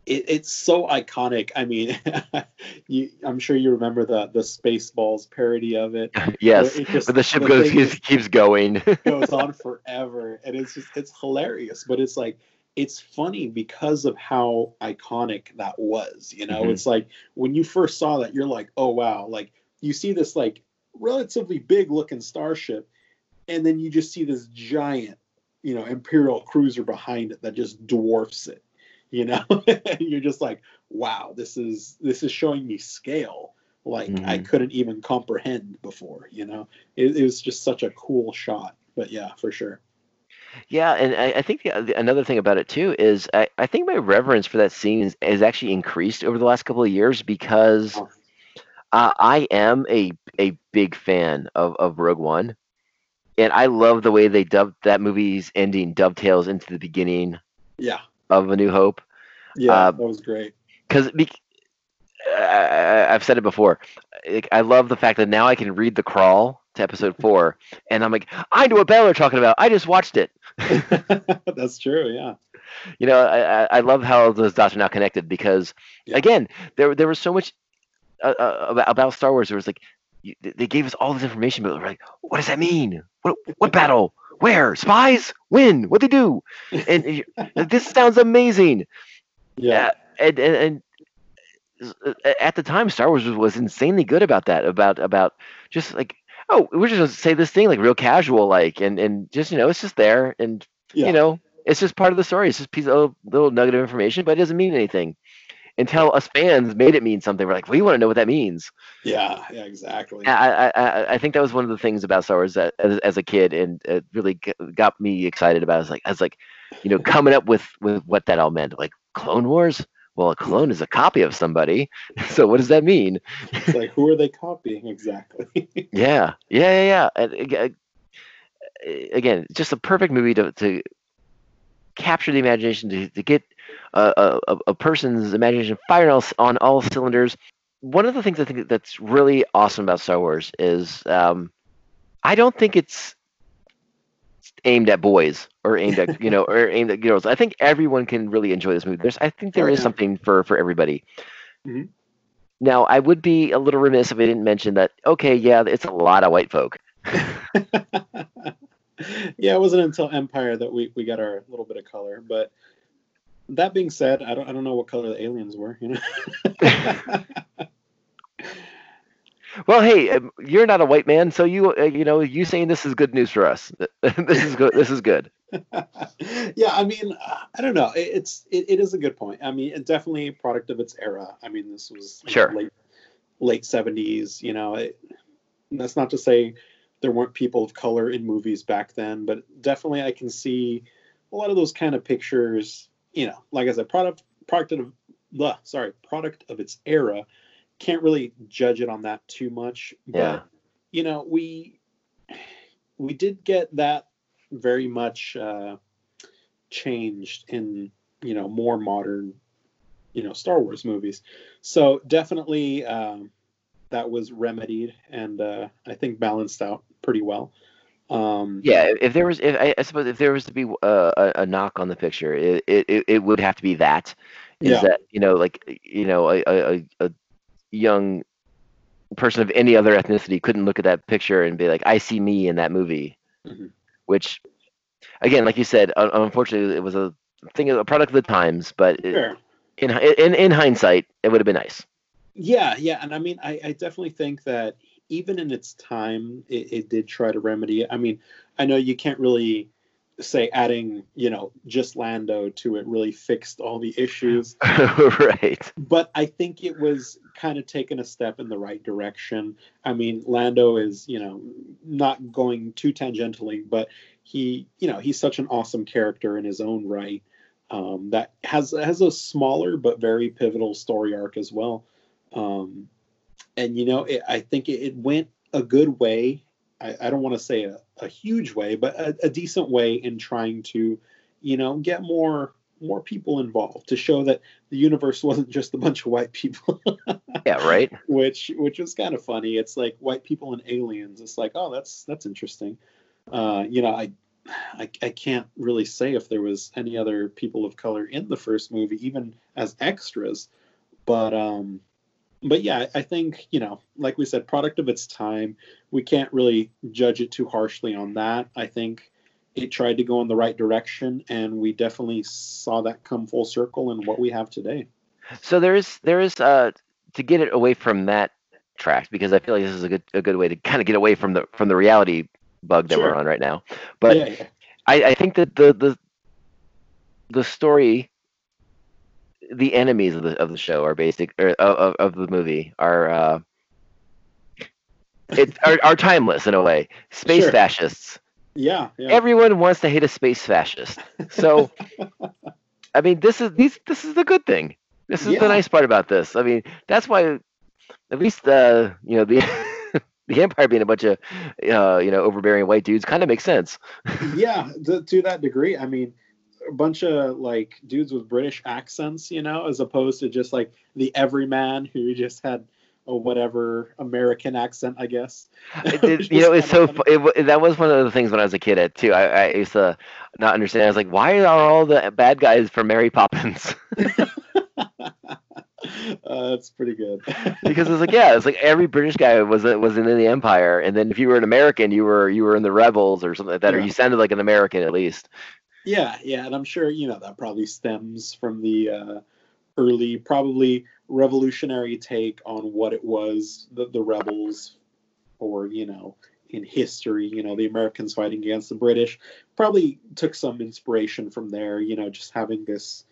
it, it's so iconic. I mean, you, I'm sure you remember the the Spaceballs parody of it. yes, it just- but the ship the goes keeps, keeps going. goes on forever and it's just it's hilarious but it's like it's funny because of how iconic that was you know? Mhm. it's like when you first saw that you're like oh wow. Like you see this like relatively big looking starship and then you just see this giant you know imperial cruiser behind it that just dwarfs it you know? And you're just like wow this is this is showing me scale like i Mhm. couldn't even comprehend before you know? It, it was just such a cool shot but yeah for sure Yeah, and I, I think the, the, another thing about it too is I, I think my reverence for that scene is, has actually increased over the last couple of years because uh, I am a a big fan of, of Rogue One, and I love the way they dubbed that movie's ending dovetails into the beginning yeah of A New Hope. yeah Uh, that was great because I, I, I've said it before. Like, I love the fact that now I can read the crawl to episode four, and I'm like, I know what battle they're talking about. I just watched it. that's true yeah You know, I, I- love how those dots are now connected because, Yeah. again, there there was so much uh, uh, about, about Star Wars. There was like, you, they gave us all this information, but we're like, what does that mean? What what battle? Where spies? When? What they do? And this sounds amazing. yeah and and, and uh, at the time Star Wars was, was insanely good about that about about just like oh we're just gonna say this thing like real casual like and and just you know it's just there and yeah you know it's just part of the story it's just a piece of little nugget of information but it doesn't mean anything until us fans made it mean something we're like we want to know what that means yeah yeah exactly I, I I I think that was one of the things about Star Wars that as, as a kid and it really got me excited about. It. I was like I was like, you know, coming up with with what that all meant. Like Clone Wars. Well, a clone is a copy of somebody. So what does that mean? it's like who are they copying exactly Yeah, yeah, yeah, yeah. And, ag- ag- again, just a perfect movie to to capture the imagination to, to get a, a, a- person's imagination firing all, on all cylinders. One of the things I think that's really awesome about Star Wars is um, I don't think it's aimed at boys or aimed at you know or aimed at girls. I think everyone can really enjoy this movie. There's I think there is something for for everybody. Mhm. Now I would be a little remiss if I didn't mention that. Okay, yeah, it's a lot of white folk. yeah, it wasn't until Empire that we, we got our little bit of color. But that being said, I don't I don't know what color the aliens were. You know. Well, hey, um, you're not a white man, so you uh, you know you saying this is good news for us. this is good. This is good. yeah, I mean, uh, I don't know. It, it's it, it is a good point. I mean, it's definitely a product of its era. I mean, this was know, Sure. late late seventies. You know, it, that's not to say there weren't people of color in movies back then, but definitely I can see a lot of those kind of pictures. You know, like I said, product product of the sorry product of its era. Can't really judge it on that too much. But Yeah. you know, we we did get that very much uh, changed in you know more modern you know Star Wars movies. So definitely um, that was remedied and uh, I think balanced out pretty well. Um, Yeah, if- there was, if, I, I suppose if there was to be uh, a, a knock on the picture, it, it, it- would have to be that. Is Yeah. that you know like you know a, a- a young person of any other ethnicity couldn't look at that picture and be like, I see me in that movie, Mhm. which again, like you said, un- unfortunately, it was a thing, a product of the times. But it, Sure. in, in in hindsight, it would have been nice. Yeah, yeah, and I mean, I, I definitely think that even in its time, it, it did try to remedy it. I mean, I know you can't really say adding, you know, just Lando to it really fixed all the issues. right. But I think it was kind of taking a step in the right direction. I mean, Lando is, you know, not going too tangentially, but he, you know, he's such an awesome character in his own right. Um, that has has a smaller but very pivotal story arc as well. Um, and you know, it, I think it, it went a good way I, I don't want to say a, a huge way, but a, a decent way in trying to, you know, get more more people involved to show that the universe wasn't just a bunch of white people. yeah, right. Which which was kind of funny. It's like white people and aliens. It's like, oh, that's that's interesting. Uh, you know, I, I I can't really say if there was any other people of color in the first movie, even as extras. But um, but yeah, I think you know, like we said, product of its time. We can't really judge it too harshly on that. I think it tried to go in the right direction, and we definitely saw that come full circle in what we have today. So there is there is uh to get it away from that track because I feel like this is a good a good way to kind of get away from the from the reality bug that sure. we're on right now. But yeah, yeah. I, I think that the the the story the enemies of the of the show are basic or of, of the movie are uh it are, are timeless in a way. Space sure. fascists. Yeah, yeah, Everyone wants to hate a space fascist. So I mean this is these this is the good thing. This is yeah. the nice part about this. I mean, that's why at least uh you know the the Empire being a bunch of uh, you know overbearing white dudes kind of makes sense. yeah, to, to that degree. I mean, a bunch of like dudes with British accents, you know, as opposed to just like the everyman who just had a whatever American accent, I guess. It, you know, it's so it, that was one of the things when I was a kid at too. I, I used to not understand. I was like, why are all the bad guys from Mary Poppins? Uh, that's pretty good. because it's like, yeah, it's like every British guy was was in the Empire, and then if you were an American, you were you were in the Rebels or something like that, yeah. or you sounded like an American at least. Yeah, yeah, and I'm sure you know that probably stems from the uh, early, probably revolutionary take on what it was the, the rebels, or you know, in history, you know, the Americans fighting against the British. Probably took some inspiration from there. You know, just having this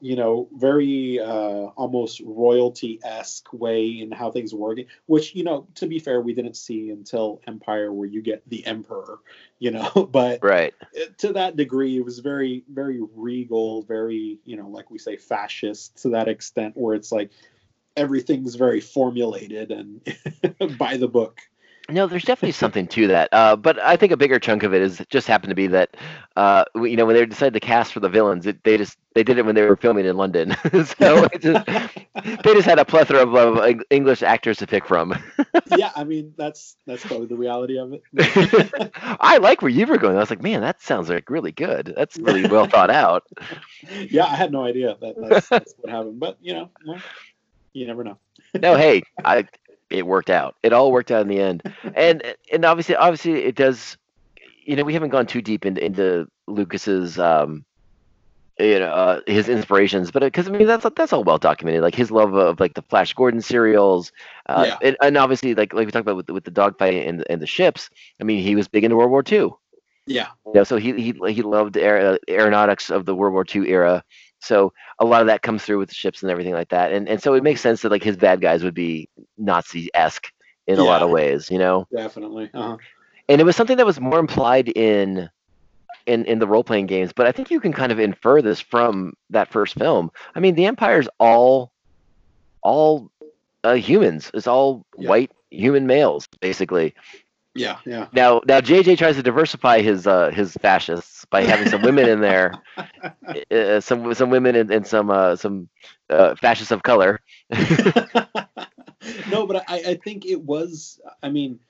you know, very uh, almost royalty esque way in how things were working, which, you know, to be fair, we didn't see until Empire, where you get the Emperor, you know, but right to that degree, it was very, very regal, very, you know, like we say, fascist to that extent, where it's like everything's very formulated and by the book. No, there's definitely something to that. Uh, but I think a bigger chunk of it is just happened to be that, uh, you know, when they decided to cast for the villains, it, they just they did it when they were filming in London. so just, they just had a plethora of, of, English actors to pick from. yeah, I mean that's that's probably the reality of it. I like where you were going. I was like, man, that sounds like really good. That's really well thought out. Yeah, I had no idea that that's, that's what happened, but you know, well, you never know. no, hey, I it worked out. It all worked out in the end. and and obviously obviously it does you know, we haven't gone too deep into into Lucas's um you know uh, his inspirations but because i mean that's that's all well documented like his love of like the flash gordon serials uh, yeah. and, and obviously like like we talked about with, with the dogfight and, and the ships i mean he was big into world war ii yeah you know, so he he, he loved aer- aeronautics of the world war ii era so a lot of that comes through with the ships and everything like that. And and so it makes sense that like his bad guys would be Nazi esque in yeah, a lot of ways, you know. Definitely. Uh-huh. And it was something that was more implied in in in the role playing games, but I think you can kind of infer this from that first film. I mean, the Empire's all all uh, humans. It's all yeah. white human males, basically. Yeah, yeah. Now, now JJ tries to diversify his uh, his fascists by having some women in there, uh, some some women and, and some uh, some uh, fascists of color. no, but I, I think it was. I mean,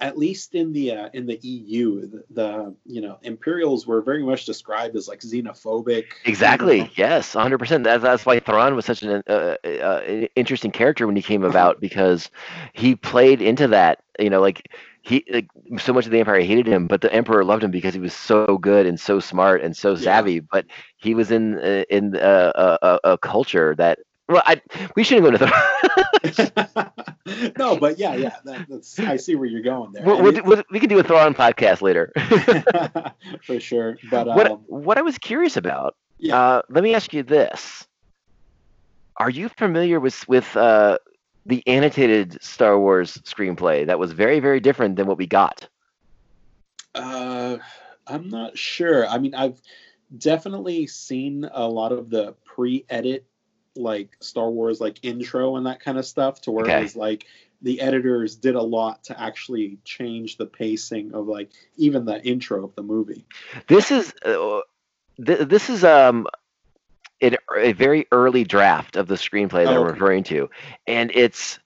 at least in the uh, in the EU, the, the, you know Imperials were very much described as like xenophobic. Exactly. You know? Yes, 100. percent That's that's why Thrawn was such an uh, uh, interesting character when he came about because he played into that. You know, like he like so much of the empire hated him but the emperor loved him because he was so good and so smart and so savvy yeah. but he was in uh, in uh, a, culture that well, I we shouldn't go into the. no, but yeah, yeah, that, that's I see where you're going there. we'll, we'll, do- we'll, we can do a Thrawn podcast later. for sure. But um, what what I was curious about. Yeah. Uh, let me ask you this: Are you familiar with with uh, the annotated Star Wars screenplay that was very very different than what we got? Uh, I'm not sure. I mean, I've definitely seen a lot of the pre-edit, like Star Wars, like intro and that kind of stuff, to where Okay. it was like the editors did a lot to actually change the pacing of like even the intro of the movie. This is uh, th- this is um an, a very early draft of the screenplay that Oh, I'm referring to, and it's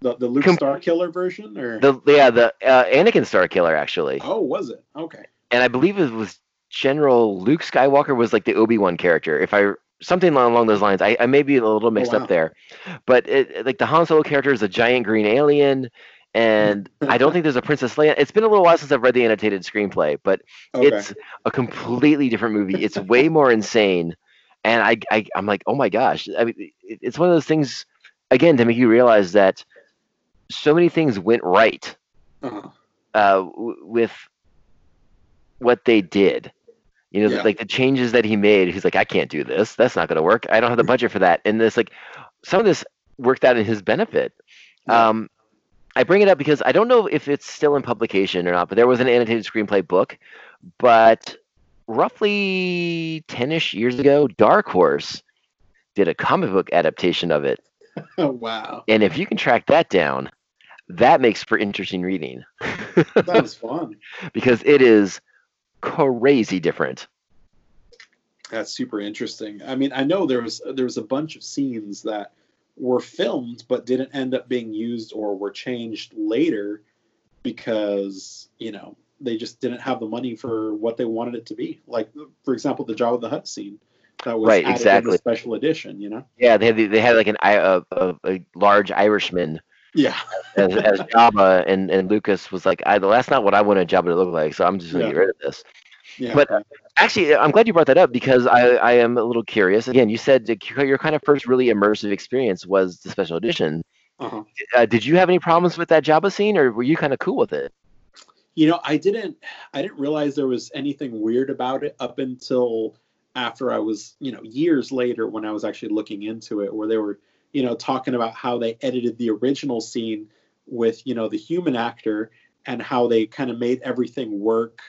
The the Luke Com- Starkiller version, or the yeah the uh, Anakin Starkiller actually, oh, was it? Okay. and I believe it was General Luke Skywalker was like the Obi Wan character. If I something along along those lines, I, I may be a little mixed wow. up there, but it, like the Han Solo character is a giant green alien. And I don't think there's a Princess Leia. It's been a little while since I've read the annotated screenplay, but Okay. it's a completely different movie. It's way more insane, and I, I I'm like, oh my gosh! I mean, it- it's one of those things again to make you realize that so many things went right uh-huh. uh, w- with what they did. You know, Yeah. like the changes that he made. He's like, I can't do this. That's not going to work. I don't have the budget for that. And this, like, some of this worked out in his benefit. Yeah. Um, I bring it up because I don't know if it's still in publication or not, but there was an annotated screenplay book. But roughly 10 ish years ago, Dark Horse did a comic book adaptation of it. Oh wow, And if you can track that down, that makes for interesting reading that was fun. because it is crazy different. That's super interesting. I mean, I know there was there was a bunch of scenes that were filmed but didn't end up being used or were changed later because you know they just didn't have the money for what they wanted it to be. Like for example, the Jabba the Hutt scene that was Right, added in exactly. the special edition. You know? Yeah, they had the, they had like an a large Irishman Yeah. as, as Jabba, and, and Lucas was like, I, that's not what I wanted Jabba to look like, so I'm just gonna Yeah. get rid of this. Yeah. But actually, I'm glad you brought that up because I, I am a little curious. Again, you said your kind of first really immersive experience was the special edition. uh-huh. Uh, did you have any problems with that Jabba scene, or were you kind of cool with it? You know, I didn't I didn't realize there was anything weird about it up until after I was, you know, years later when I was actually looking into it where they were, you know, talking about how they edited the original scene with, you know, the human actor and how they kind of made everything work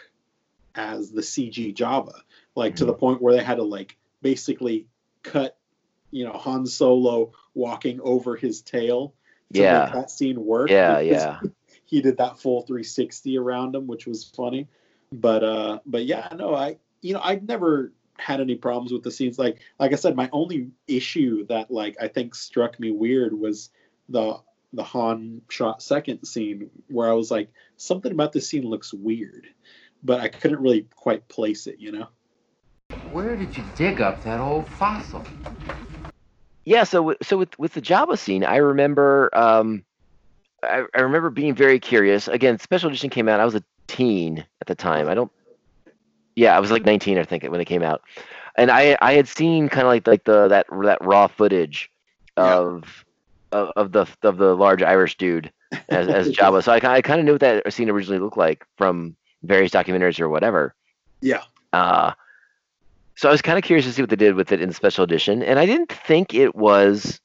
as the CG Jabba, like to the point where they had to like basically cut, you know, Han Solo walking over his tail to Yeah. make that scene work. Yeah, yeah. he did that full 360 around him, which was funny. But uh, but yeah, no, I you know I've never had any problems with the scenes. Like like I said, my only issue that like I think struck me weird was the the Han shot second scene where I was like something about this scene looks weird, but I couldn't really quite place it. You know. Where did you dig up that old fossil? Yeah, so so with with the Jabba scene, I remember um, I, I remember being very curious. Again, special edition came out. I was a teen at the time. I don't. Yeah, I was like 19, I think, when it came out, and I I had seen kind of like like the that that raw footage Yeah. of of, of the of the large Irish dude as as Jabba. So I, I kind of knew what that scene originally looked like from various documentaries or whatever. Yeah. Uh, so I was kind of curious to see what they did with it in the special edition, and I didn't think it was.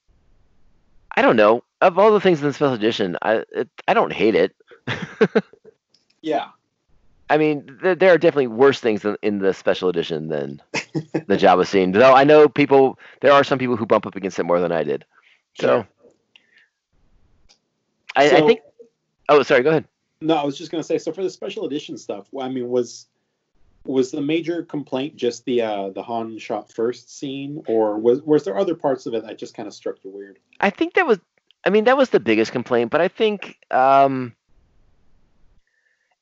I don't know. Of all the things in the special edition, I it, I don't hate it. Yeah. I mean, there, there are definitely worse things in, in the special edition than the Jabba scene. Though I know people, there are some people who bump up against it more than I did. So, Sure. I, I think. Oh, sorry. Go ahead. No, I was just gonna say. So for the special edition stuff, I mean, was was the major complaint just the uh, the Han shot first scene, or was was there other parts of it that just kind of struck you weird? I think that was, I mean, that was the biggest complaint. But I think, um,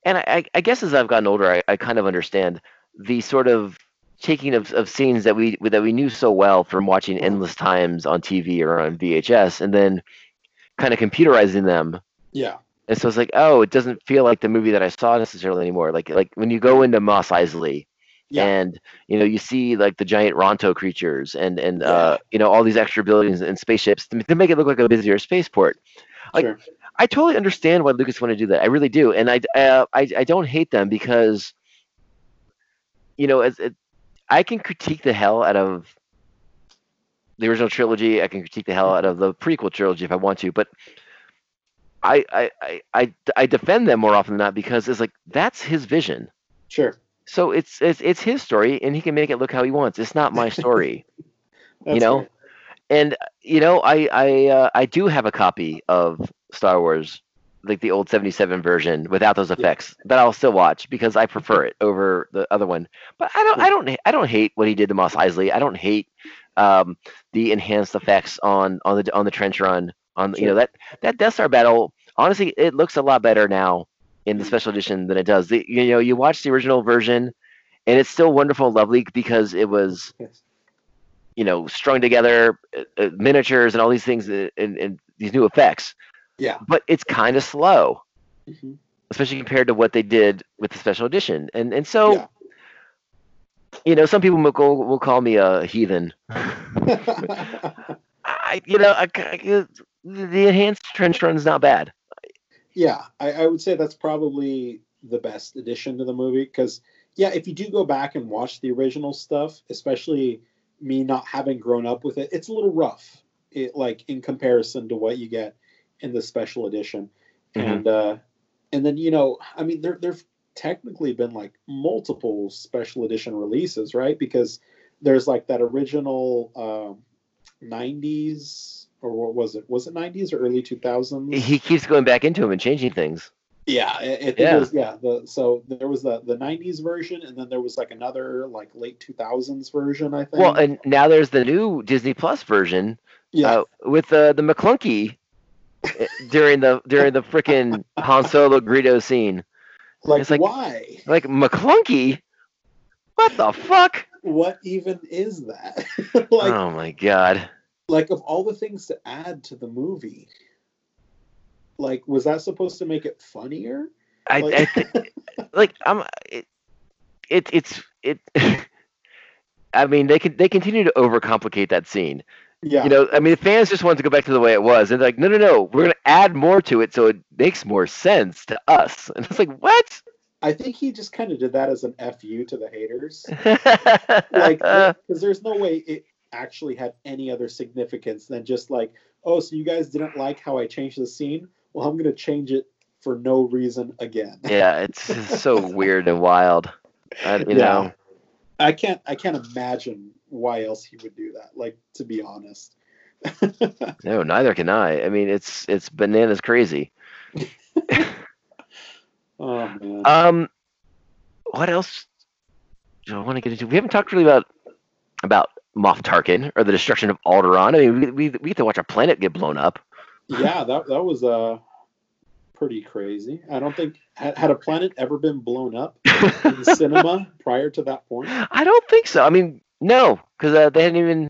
and I, I, guess as I've gotten older, I, I kind of understand the sort of taking of, of scenes that we that we knew so well from watching endless times on TV or on VHS, and then kind of computerizing them. Yeah. And so it's like, oh, it doesn't feel like the movie that I saw necessarily anymore. Like like when you go into Mos Eisley, Yeah. and you know you see like the giant Ronto creatures and and uh, you know all these extra buildings and spaceships to, to make it look like a busier spaceport. Like Sure. I totally understand why Lucas wanted to do that. I really do, and I uh, I I don't hate them because you know as it, I can critique the hell out of the original trilogy. I can critique the hell out of the prequel trilogy if I want to, but I I I I, I defend them more often than not because it's like that's his vision. Sure. So it's it's it's his story, and he can make it look how he wants. It's not my story, you know. fair. And you know, I I uh, I do have a copy of Star Wars, like the old '77 version without those effects, that I'll still watch because I prefer it over the other one. But I don't I don't I don't hate what he did to Mos Eisley. I don't hate um, the enhanced effects on on the on the trench run on you know that that Death Star battle. Honestly, it looks a lot better now in the special edition than it does. The, you know, you watch the original version, and it's still wonderful, and lovely because it was Yes. you know strung together uh, uh, miniatures and all these things uh, and, and these new effects Yeah. but it's kind of slow Mhm. especially compared to what they did with the special edition and and so Yeah. you know some people will, go, will call me a heathen I, you know I, I- the enhanced trench run's not bad yeah, I, I would say that's probably the best addition to the movie because, yeah, if you do go back and watch the original stuff, especially me not having grown up with it, it's a little rough. It like in comparison to what you get in the special edition, Mhm. and uh, and then you know, I mean, there there've technically been like multiple special edition releases, right? Because there's like that original um, '90s or what was it? Was it '90s or early 2000s? he keeps going back into them and changing things Yeah, I, I Yeah. it was yeah. The so there was the the '90s version, and then there was like another like late 2000s version. I think. well and now there's the new disney plus version yeah, uh, with uh, the Maclunkey during the during the frickin' Han Solo Greedo scene. like, it's like- why? Like Maclunkey? What the fuck? What even is that? like, oh my god. like of all the things to add to the movie, like was that supposed to make it funnier? I, I Like- th- like I'm it, it it's it. I mean, they can they continue to overcomplicate that scene. Yeah, You know, I mean, fans just want to go back to the way it was, and they're like, no, no, no, we're gonna add more to it so it makes more sense to us. And it's like, what? I think he just kind of did that as an fu to the haters. like because there's no way it actually had any other significance than just like oh so you guys didn't like how i changed the scene well i'm gonna change it for no reason again yeah, it's so weird and wild. I, you Yeah. know, i can't i can't imagine why else he would do that like to be honest no, neither can I. I mean, it's it's bananas crazy. oh man Um, what else do I want to get into? We haven't talked really about about Moff Tarkin or the destruction of Alderaan. I mean, we we, we get to watch a planet get blown up. yeah that, that was uh pretty crazy i don't think had, had a planet ever been blown up in cinema prior to that point I don't think so. I mean, no, because uh, they hadn't even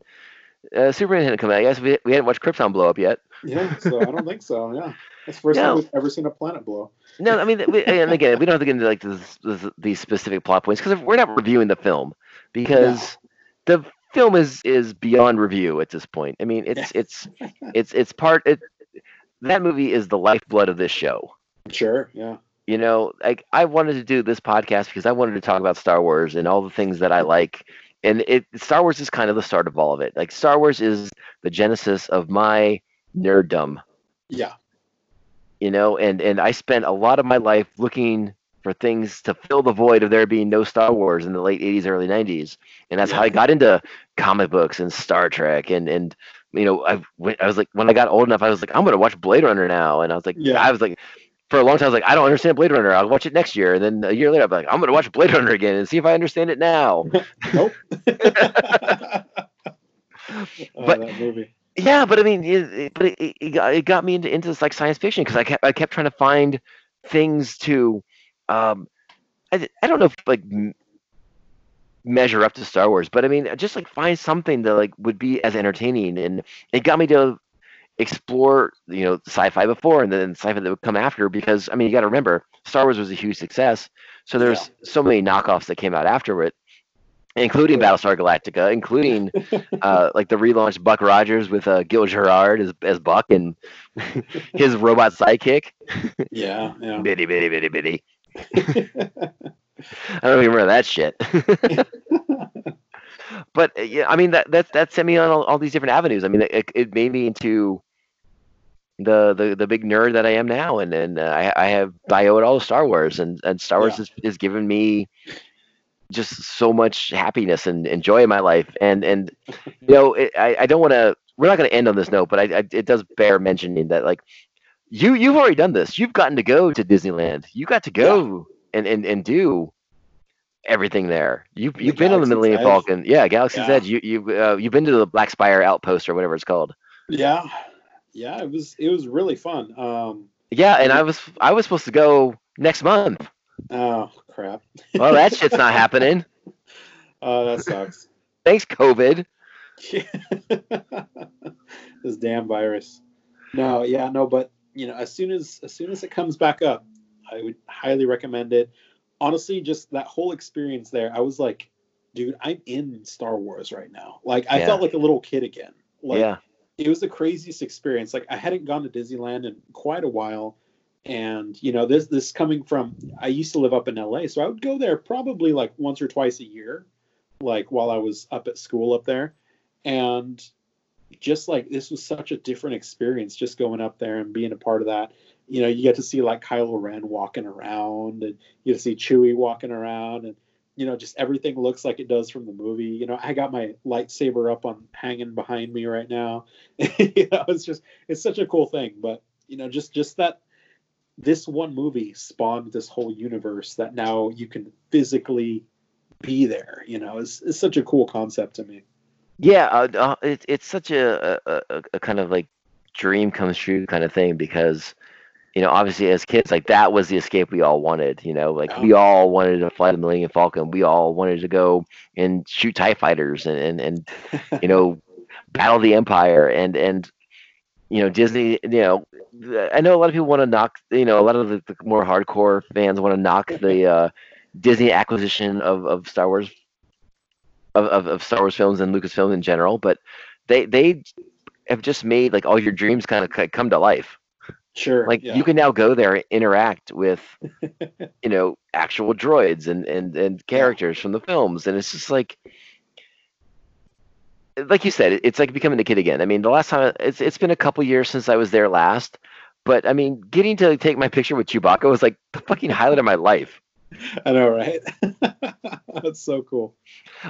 uh, Superman hadn't come out. I guess we, we hadn't watched Krypton blow up yet. yeah so i don't think so yeah that's the first No. time we've ever seen a planet blow No, I mean, we, and again, we don't have to get into like this, this, these specific plot points because we're not reviewing the film because the film is is beyond review at this point. I mean, it's it's it's it's part. It, that movie is the lifeblood of this show. sure yeah You know, like I wanted to do this podcast because I wanted to talk about Star Wars and all the things that I like. And it Star Wars is kind of the start of all of it. Like Star Wars is the genesis of my nerddom. yeah you know and and i spent a lot of my life looking for things to fill the void of there being no star wars in the late 80s early 90s and that's how i got into comic books and star trek and and you know i i was like when i got old enough i was like i'm going to watch blade runner now and i was like Yeah. i was like for a long time i was like i don't understand blade runner i'll watch it next year and then a year later i'm like i'm going to watch blade runner again and see if i understand it now Nope. Oh, But-. Yeah, but I mean, it, it- but it, it, got, it got me into, into this like science fiction because I kept I kept trying to find things to, um, I, I don't know if like m- measure up to Star Wars, but I mean just like find something that like would be as entertaining, and it got me to explore you know sci-fi before and then sci-fi that would come after because I mean you got to remember Star Wars was a huge success, so there's so many knockoffs that came out after it, including Battlestar Galactica, including uh, like the relaunched Buck Rogers with uh, Gil Gerard as as Buck and his robot sidekick. Yeah, yeah. bitty bitty bitty bitty. I don't even remember that shit. But uh, yeah, I mean that that that sent me on all, all these different avenues. I mean, it, it made me into the, the the big nerd that I am now, and and uh, I I have I owe it all to Star Wars, and and Star Wars Yeah. given me just so much happiness and, and joy in my life, and and you know it, I I don't want to. We're not going to end on this note, but I, I it does bear mentioning that like you you've already done this. You've gotten to go to Disneyland. You got to go and, and and do everything there. You've The you've been on the Millennium Edge. Falcon. Yeah, Galaxy's Yeah. Edge. You you uh, you've been to the Black Spire Outpost or whatever it's called. Yeah, yeah. It was it was really fun. Um, Yeah, and I was I was supposed to go next month. oh crap. Well, that shit's not happening. Oh, that sucks. Thanks, COVID. this damn virus. No, yeah, no, but you know, as soon as as soon as it comes back up, I would highly recommend it. Honestly, just that whole experience there, I was like, dude, I'm in Star Wars right now. Like I Yeah. felt like a little kid again. Like yeah, it was the craziest experience. Like I hadn't gone to Disneyland in quite a while. And you know, this this coming from I used to live up in LA, so I would go there probably like once or twice a year, like while I was up at school up there. And just like this was such a different experience just going up there and being a part of that. You know, you get to see like Kylo Ren walking around and you see Chewie walking around and you know, just everything looks like it does from the movie. You know, I got my lightsaber up on hanging behind me right now. you know, it's just it's such a cool thing. But you know, just just that this one movie spawned this whole universe that now you can physically be there. You know, is is such a cool concept to me. yeah. Uh, uh, it, it's such a, a, a, a kind of like dream comes true kind of thing because you know obviously as kids like that was the escape we all wanted. You know, like we all wanted to fly the Millennium Falcon. We all wanted to go and shoot Tie fighters and and, and you know battle the empire and and you know disney you know i know a lot of people want to knock you know a lot of the, the more hardcore fans want to knock the uh disney acquisition of of star wars of, of, of star wars films and lucasfilm in general but they they have just made like all your dreams kind of come to life Sure. like yeah. you can now go there and interact with you know actual droids and and and characters from the films and it's just like like you said it's like becoming a kid again i mean the last time it's it's been a couple years since i was there last but i mean getting to take my picture with chewbacca was like the fucking highlight of my life I know, right? That's so cool.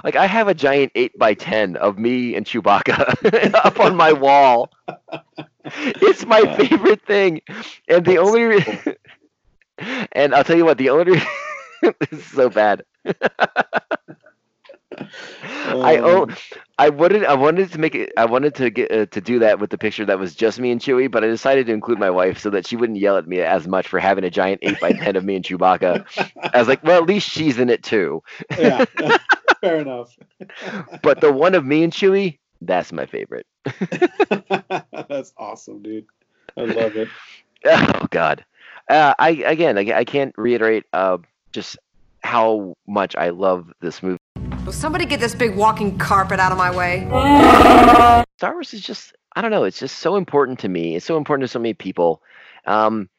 like i have a giant 8 by 10 of me and chewbacca up on my wall. It's my favorite thing. And the only re- and i'll tell you what the only re- this is so bad I Um, own. I wanted. I wanted to make it. I wanted to get uh, to do that with the picture that was just me and Chewie, but I decided to include my wife so that she wouldn't yell at me as much for having a giant eight by ten of me and Chewbacca. I was like, well, at least she's in it too. yeah, fair enough. But the one of me and Chewie, that's my favorite. That's awesome, dude. I love it. Oh God. Uh, I again, I, I can't reiterate uh, just how much I love this movie. Will somebody get this big walking carpet out of my way? Star Wars is just I don't know. It's just so important to me. It's so important to so many people. Um,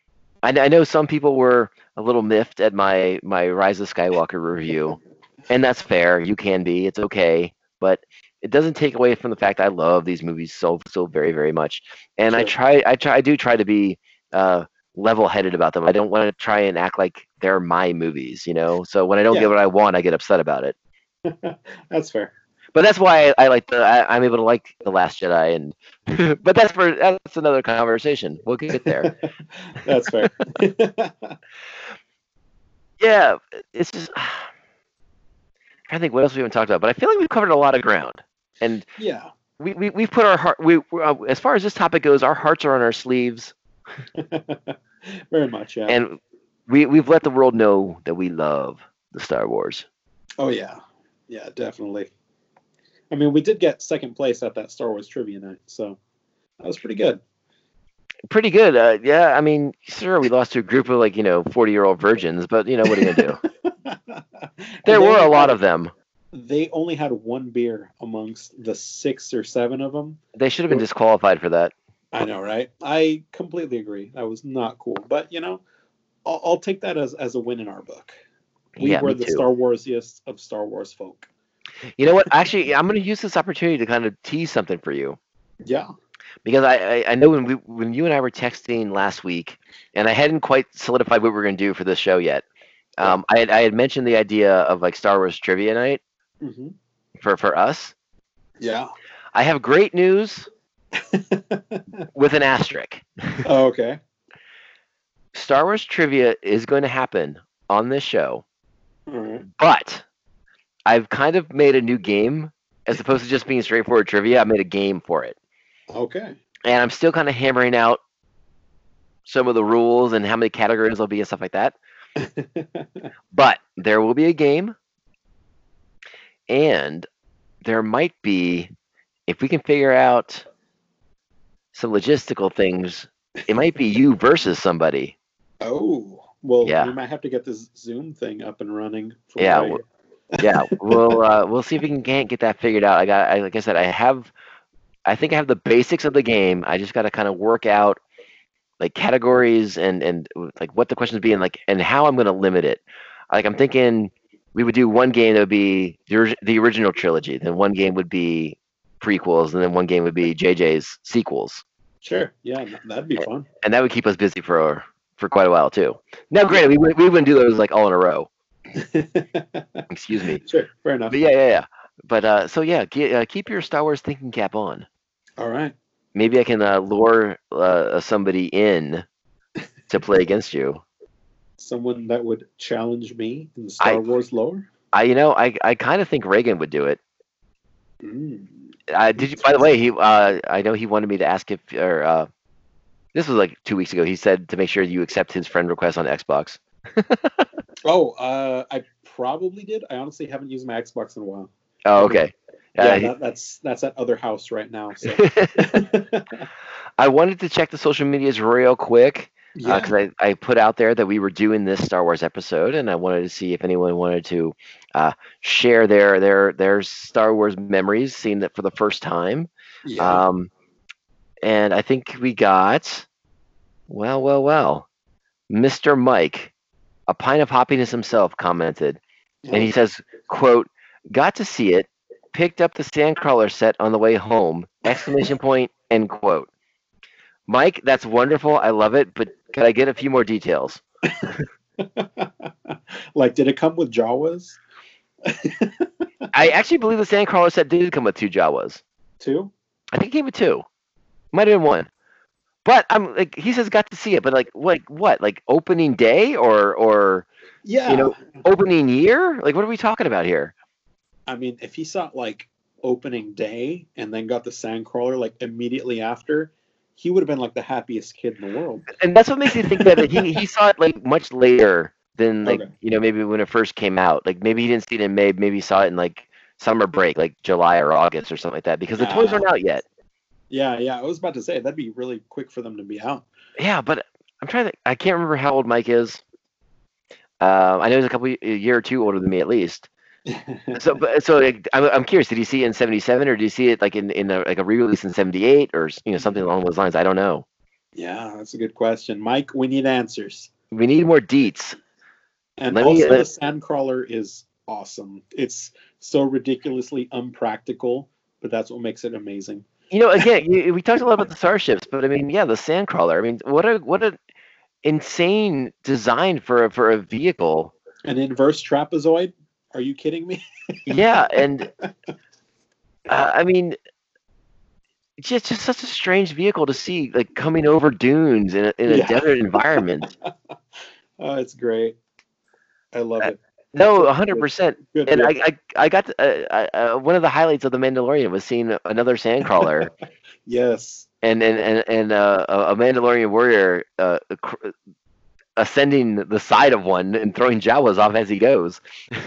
I, I know some people were a little miffed at my my Rise of Skywalker review, and that's fair. You can be. It's okay, but it doesn't take away from the fact I love these movies so so very very much. And I try I try I do try to be uh, level headed about them. I don't want to try and act like they're my movies, you know. So when I don't Yeah. get what I want, I get upset about it That's fair. but that's why I, I like the I, I'm able to like the Last Jedi, and but that's for that's another conversation. We'll get there. That's fair. yeah, it's just I think what else we haven't talked about, but I feel like we've covered a lot of ground, and yeah. we we we've put our heart we we, uh, as far as this topic goes, our hearts are on our sleeves, Very much, yeah. and we we've let the world know that we love the Star Wars. oh yeah. Yeah, definitely. I mean, we did get second place at that Star Wars trivia night, so that was pretty good. Pretty good, uh, yeah. I mean, sure, we lost to a group of like you know forty year old virgins, but you know what are you gonna do? There were a lot of them. they only had one beer amongst the six or seven of them. They should have been disqualified for that. I know, right? I completely agree. That was not cool. But you know, I'll, I'll take that as as a win in our book. We Yeah, were the too. Star Warsiest of Star Wars folk. You know what? Actually, I'm going to use this opportunity to kind of tease something for you. Yeah. because I, I, I know when we when you and I were texting last week, and I hadn't quite solidified what we were going to do for this show yet. Um, I had I had mentioned the idea of like Star Wars trivia night hmm for for us. Yeah. I have great news with an asterisk. Oh, okay. Star Wars trivia is going to happen on this show, Right. but I've kind of made a new game as opposed to just being straightforward trivia. I made a game for it. Okay. and I'm still kind of hammering out some of the rules and how many categories there'll be and stuff like that. But there will be a game, and there might be, if we can figure out some logistical things, it might be you versus somebody. oh. Well, Yeah. we might have to get this Zoom thing up and running. For Yeah, well- Yeah, we'll uh, we'll see if we can can't get that figured out. I got, I, like I said, I have, I think I have the basics of the game. I just got to kind of work out like categories and and like what the questions be and like and how I'm going to limit it. Like I'm thinking we would do one game that would be the, the original trilogy, then one game would be prequels, and then one game would be JJ's sequels, Sure. Yeah, that'd be fun. and that would keep us busy for for quite a while too. Now, granted, we wouldn't- we wouldn't do those like all in a row. Excuse me. sure. Fair enough. But yeah, yeah, yeah. But uh, so yeah, ke- uh, keep your Star Wars thinking cap on. All right. Maybe I can uh, lure uh, somebody in to play against you. Someone that would challenge me in the Star I- Wars lore. I, you know, I, I kind of think Reagan would do it. Mm. Uh, did you? By the way, he, uh, I know he wanted me to ask if, or uh, this was like two weeks ago. He said to make sure you accept his friend request on Xbox. Oh, uh, I probably did. I honestly haven't used my Xbox in a while. Oh, okay. Yeah, Uh, that, that's that's at other house right now. So I wanted to check the social medias real quick. yeah, because I, I put out there that we were doing this Star Wars episode, and I wanted to see if anyone wanted to uh, share their their their Star Wars memories, seeing it for the first time. yeah. Um, and I think we got, well, well, well, Mr. Mike, a pint of happiness himself, commented, and he says, "quote Got to see it. Picked up the Sandcrawler set on the way home! Exclamation point! End quote." Mike, that's wonderful. I love it, but could I get a few more details? like, did it come with Jawas I actually believe the Sandcrawler set did come with two Jawas. Two? I think it came with two. Might have been one. But I'm like he says got to see it, but like like what? Like opening day or or Yeah. you know opening year? Like what are we talking about here? I mean, if he saw it like opening day and then got the Sandcrawler like immediately after, he would have been like the happiest kid in the world. And that's what makes me think that he he saw it like much later than like Okay. you know maybe when it first came out. Like maybe he didn't see it in May, maybe he saw it in like summer break, like July or August or something like that, because the toys Ah. aren't out yet. Yeah, yeah. I was about to say that'd be really quick for them to be out. Yeah, but I'm trying to. I can't remember how old Mike is. Uh, I know he's a couple a year or two older than me at least. So, but so like, I'm, I'm curious. Did he see it in '77 or did you see it like in in a, like a re-release in '78 or you know something along those lines? I don't know. yeah, that's a good question, Mike. We need answers. We need more deets. And Let me- also, let- the Sandcrawler is awesome. It's so ridiculously unpractical, but that's what makes it amazing. You know, again, you, we talked a lot about the starships, but I mean, yeah, the Sandcrawler. I mean, what a what a insane design for a, for a vehicle. An inverse trapezoid? Are you kidding me? Yeah, and uh, I mean, it's just just such a strange vehicle to see, like coming over dunes in a, in a Yeah. desert environment. Oh, it's great. I love it. No, a hundred good- percent. Good. And I. I, I got to, uh, uh, one of the highlights of the Mandalorian was seeing another Sandcrawler yes. and and and, and uh, a a Mandalorian warrior uh, cr- ascending the side of one and throwing Jawas off as he goes.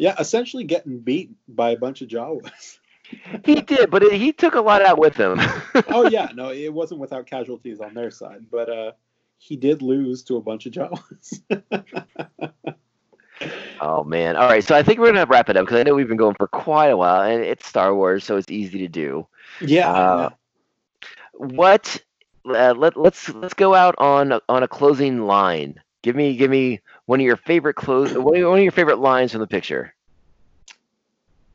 Yeah, essentially getting beat by a bunch of Jawas. He did, but it, he took a lot out with him. oh yeah, no, it wasn't without casualties on their side, but uh, he did lose to a bunch of Jawas. Oh man! All right, so I think we're gonna wrap it up because I know we've been going for quite a while, and it's Star Wars, so it's easy to do. Yeah. Uh, What? Uh, let let's let's go out on a- on a closing line. Give me give me one of your favorite close one of your- one of your favorite lines from the picture.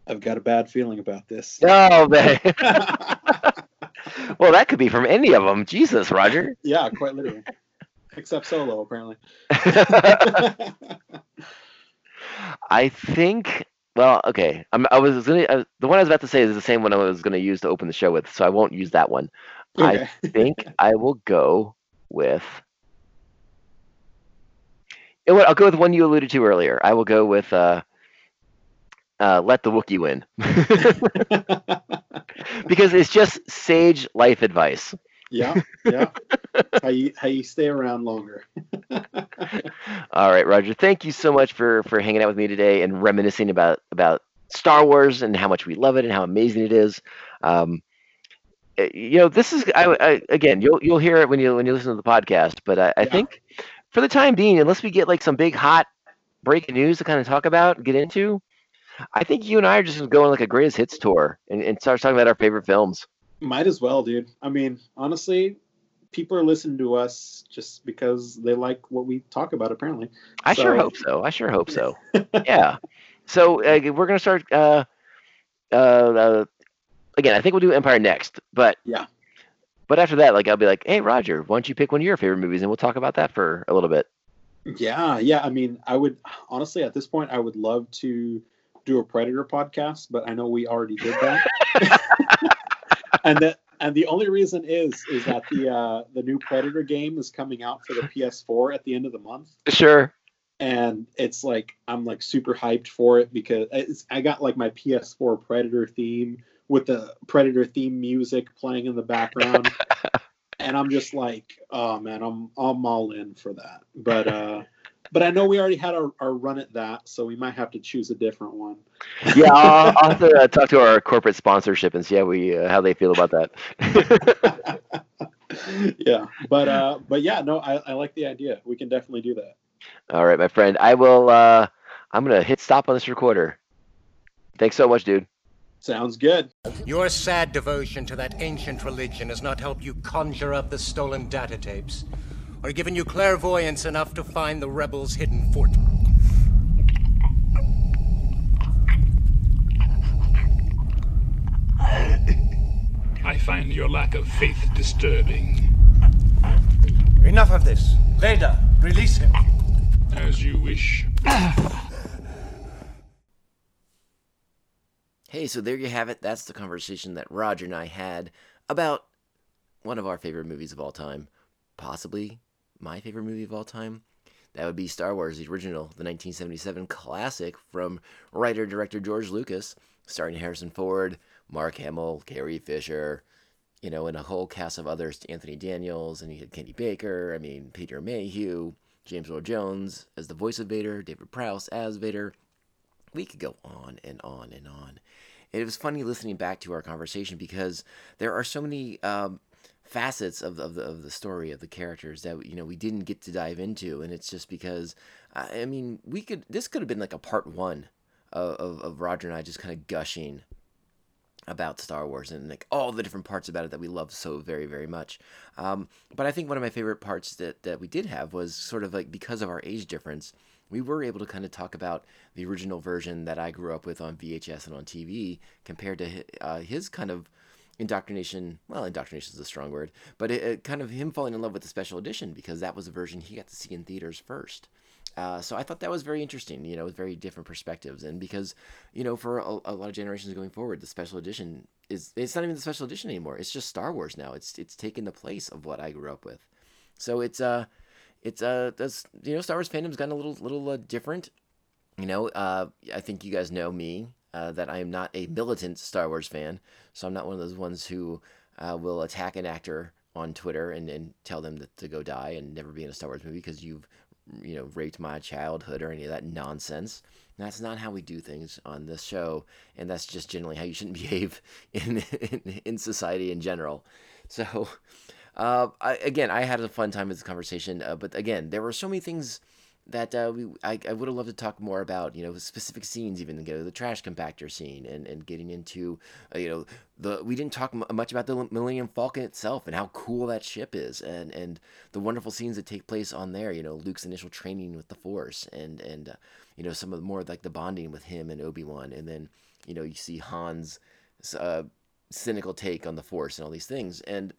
I've got a bad feeling about this. Oh man! well, that could be from any of them. Jesus, Roger. yeah, quite literally. Except Solo, apparently. I think. Well, okay. I'm, I was gonna. Uh, the one I was about to say is the same one I was gonna use to open the show with, so I won't use that one. Okay. I think I will go with. You know what? I'll go with one you alluded to earlier. I will go with uh, uh, "Let the Wookiee Win," because it's just sage life advice. Yeah, yeah. how you how you stay around longer. All right, Roger. Thank you so much for for hanging out with me today and reminiscing about about Star Wars and how much we love it and how amazing it is. Um, eh, you know, this is I, I, again. You'll you'll hear it when you when you listen to the podcast. But I, I Yeah. think for the time being, unless we get like some big hot breaking news to kind of talk about, get into, I think you and I are just gonna go on like a greatest hits tour and, and start talking about our favorite films. Might as well, dude. I mean, honestly, people are listening to us just because they like what we talk about. Apparently, I sure hope so. I sure hope so. yeah. So uh, we're gonna start. Uh, uh, uh, again, I think we'll do Empire next, but Yeah. But after that, like I'll be like, hey Roger, why don't you pick one of your favorite movies and we'll talk about that for a little bit. Yeah, yeah. I mean, I would honestly at this point, I would love to do a Predator podcast, but I know we already did that. and that and the only reason is is that the uh, the new Predator game is coming out for the PS4 at the end of the month, Sure. and it's like I'm like super hyped for it because it's, I got like my PS4 Predator theme with the Predator theme music playing in the background. and I'm just like, oh man, I'm I'm all in for that. But uh but I know we already had our, our run at that, so we might have to choose a different one. Yeah, I'll, I'll have to uh, talk to our corporate sponsorship and see how we uh, how they feel about that. yeah, but uh, but yeah, no, I, I like the idea. We can definitely do that. All right, my friend. I will. Uh, I'm gonna hit stop on this recorder. Thanks so much, dude. Sounds good. Your sad devotion to that ancient religion has not helped you conjure up the stolen data tapes, or given you clairvoyance enough to find the rebels' hidden fort. I find your lack of faith disturbing. Enough of this. Vader, release him. As you wish. Hey, so there you have it. That's the conversation that Roger and I had about one of our favorite movies of all time. Possibly my favorite movie of all time. That would be Star Wars, the original, the 1977 classic from writer director George Lucas, starring Harrison Ford, Mark Hamill, Carrie Fisher, you know, and a whole cast of others, Anthony Daniels, and he had Kenny Baker, I mean, Peter Mayhew, James Earl Jones as the voice of Vader, David Prowse as Vader. We could go on and on and on. It was funny listening back to our conversation because there are so many um, facets of, of, the, of the story of the characters that you know we didn't get to dive into, and it's just because I mean we could this could have been like a part one of, of, of Roger and I just kind of gushing about Star Wars and like all the different parts about it that we love so very very much. Um, but I think one of my favorite parts that that we did have was sort of like because of our age difference, we were able to kind of talk about the original version that I grew up with on VHS and on TV compared to hi- uh, his kind of indoctrination. Well, indoctrination is a strong word, but it, it kind of him falling in love with the special edition because that was the version he got to see in theaters first. Uh, so I thought that was very interesting, you know, with very different perspectives. And because, you know, for a, a lot of generations going forward, the special edition is, it's not even the special edition anymore. It's just Star Wars now. It's, it's taken the place of what I grew up with. So it's, uh, it's, uh, that's, you know, Star Wars fandom's gotten a little, little, uh, different. You know, uh, I think you guys know me, uh, that I am not a militant Star Wars fan. So I'm not one of those ones who, uh, will attack an actor on Twitter and, and tell them that to go die and never be in a Star Wars movie because you've you know raped my childhood or any of that nonsense. That's not how we do things on this show, and that's just generally how you shouldn't behave in in, in society in general. So, uh, I, again, I had a fun time with this conversation, uh, but again, there were so many things that uh, we I, I would have loved to talk more about you know specific scenes even go to the trash compactor scene and, and getting into uh, you know the we didn't talk m- much about the Millennium Falcon itself and how cool that ship is and and the wonderful scenes that take place on there you know Luke's initial training with the Force and and uh, you know some of the more like the bonding with him and Obi Wan and then you know you see Han's uh, cynical take on the Force and all these things and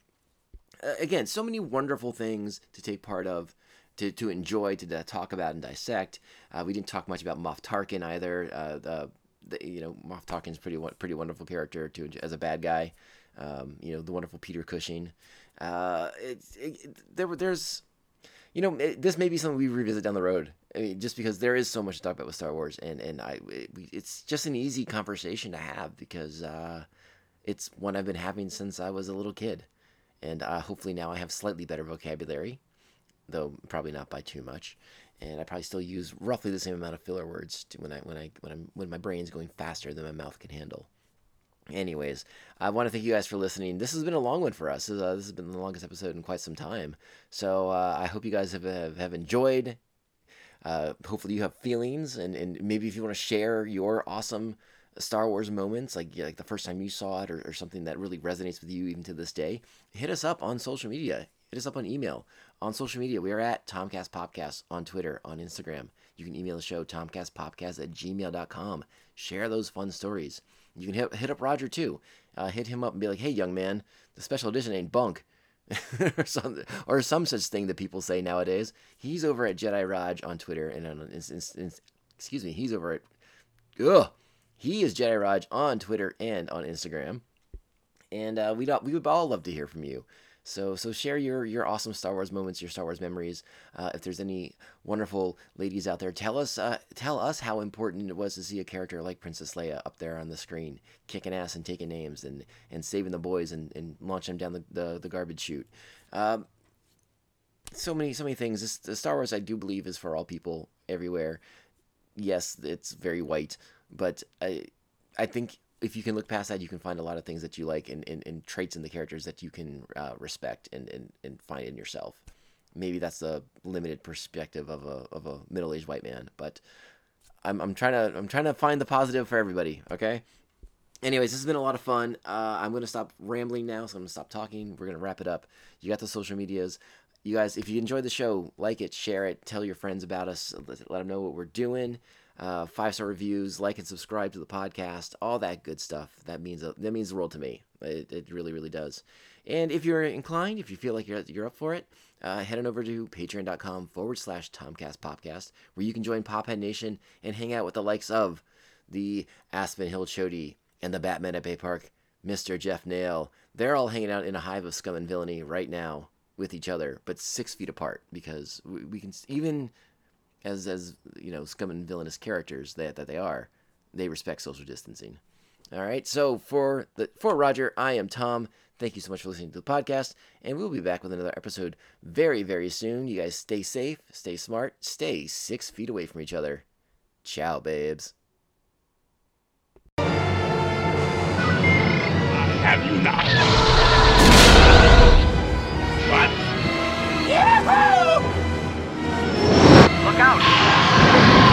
uh, again so many wonderful things to take part of to, to enjoy, to, to talk about and dissect. Uh, we didn't talk much about Moff Tarkin either. Uh, the, the, you know Moff Tarkin's pretty pretty wonderful character to as a bad guy. Um, you know the wonderful Peter Cushing. Uh, it, it, there there's you know it, this may be something we revisit down the road. I mean, just because there is so much to talk about with Star Wars, and and I it's just an easy conversation to have because uh, it's one I've been having since I was a little kid, and uh, hopefully now I have slightly better vocabulary though probably not by too much. And I probably still use roughly the same amount of filler words when I when I when I'm when my brain's going faster than my mouth can handle. Anyways, I want to thank you guys for listening. This has been a long one for us. This, uh, this has been the longest episode in quite some time. So uh, I hope you guys have have, have enjoyed. Uh, hopefully you have feelings, and, and maybe if you want to share your awesome Star Wars moments, like like the first time you saw it, or, or something that really resonates with you even to this day, hit us up on social media. Hit us up on email. On social media, we are at Tomcast Popcast on Twitter, on Instagram. You can email the show, tomcastpopcast at gmail.com. Share those fun stories. You can hit, hit up Roger too. Uh, hit him up and be like, hey, young man, the special edition ain't bunk. or, some, or some such thing that people say nowadays. He's over at Jedi Raj on Twitter and on, excuse me, he's over at, ugh, he is Jedi Raj on Twitter and on Instagram. And uh, we'd, we would all love to hear from you. So so share your your awesome Star Wars moments, your Star Wars memories. Uh, if there's any wonderful ladies out there, tell us uh, tell us how important it was to see a character like Princess Leia up there on the screen, kicking ass and taking names and and saving the boys and, and launching them down the, the, the garbage chute. Um, so many so many things. This, the Star Wars I do believe is for all people everywhere. Yes, it's very white, but I I think if you can look past that, you can find a lot of things that you like and, and, and traits in the characters that you can uh, respect and, and, and find in yourself. Maybe that's the limited perspective of a, of a middle aged white man, but I'm, I'm trying to I'm trying to find the positive for everybody. Okay. Anyways, this has been a lot of fun. Uh, I'm gonna stop rambling now, so I'm gonna stop talking. We're gonna wrap it up. You got the social medias. You guys, if you enjoyed the show, like it, share it, tell your friends about us, let, let them know what we're doing uh, five star reviews, like and subscribe to the podcast, all that good stuff. That means that means the world to me. It, it really, really does. And if you're inclined, if you feel like you're you're up for it, uh, head on over to patreon.com forward slash Tomcast Popcast, where you can join Pophead Nation and hang out with the likes of the Aspen Hill Chody and the Batman at Bay Park, Mr. Jeff Nail. They're all hanging out in a hive of scum and villainy right now with each other, but six feet apart because we, we can even as as you know scum and villainous characters that that they are, they respect social distancing. All right. So for the for Roger, I am Tom. Thank you so much for listening to the podcast, and we'll be back with another episode very very soon. You guys stay safe, stay smart, stay six feet away from each other. Ciao, babes. have you not? Look out!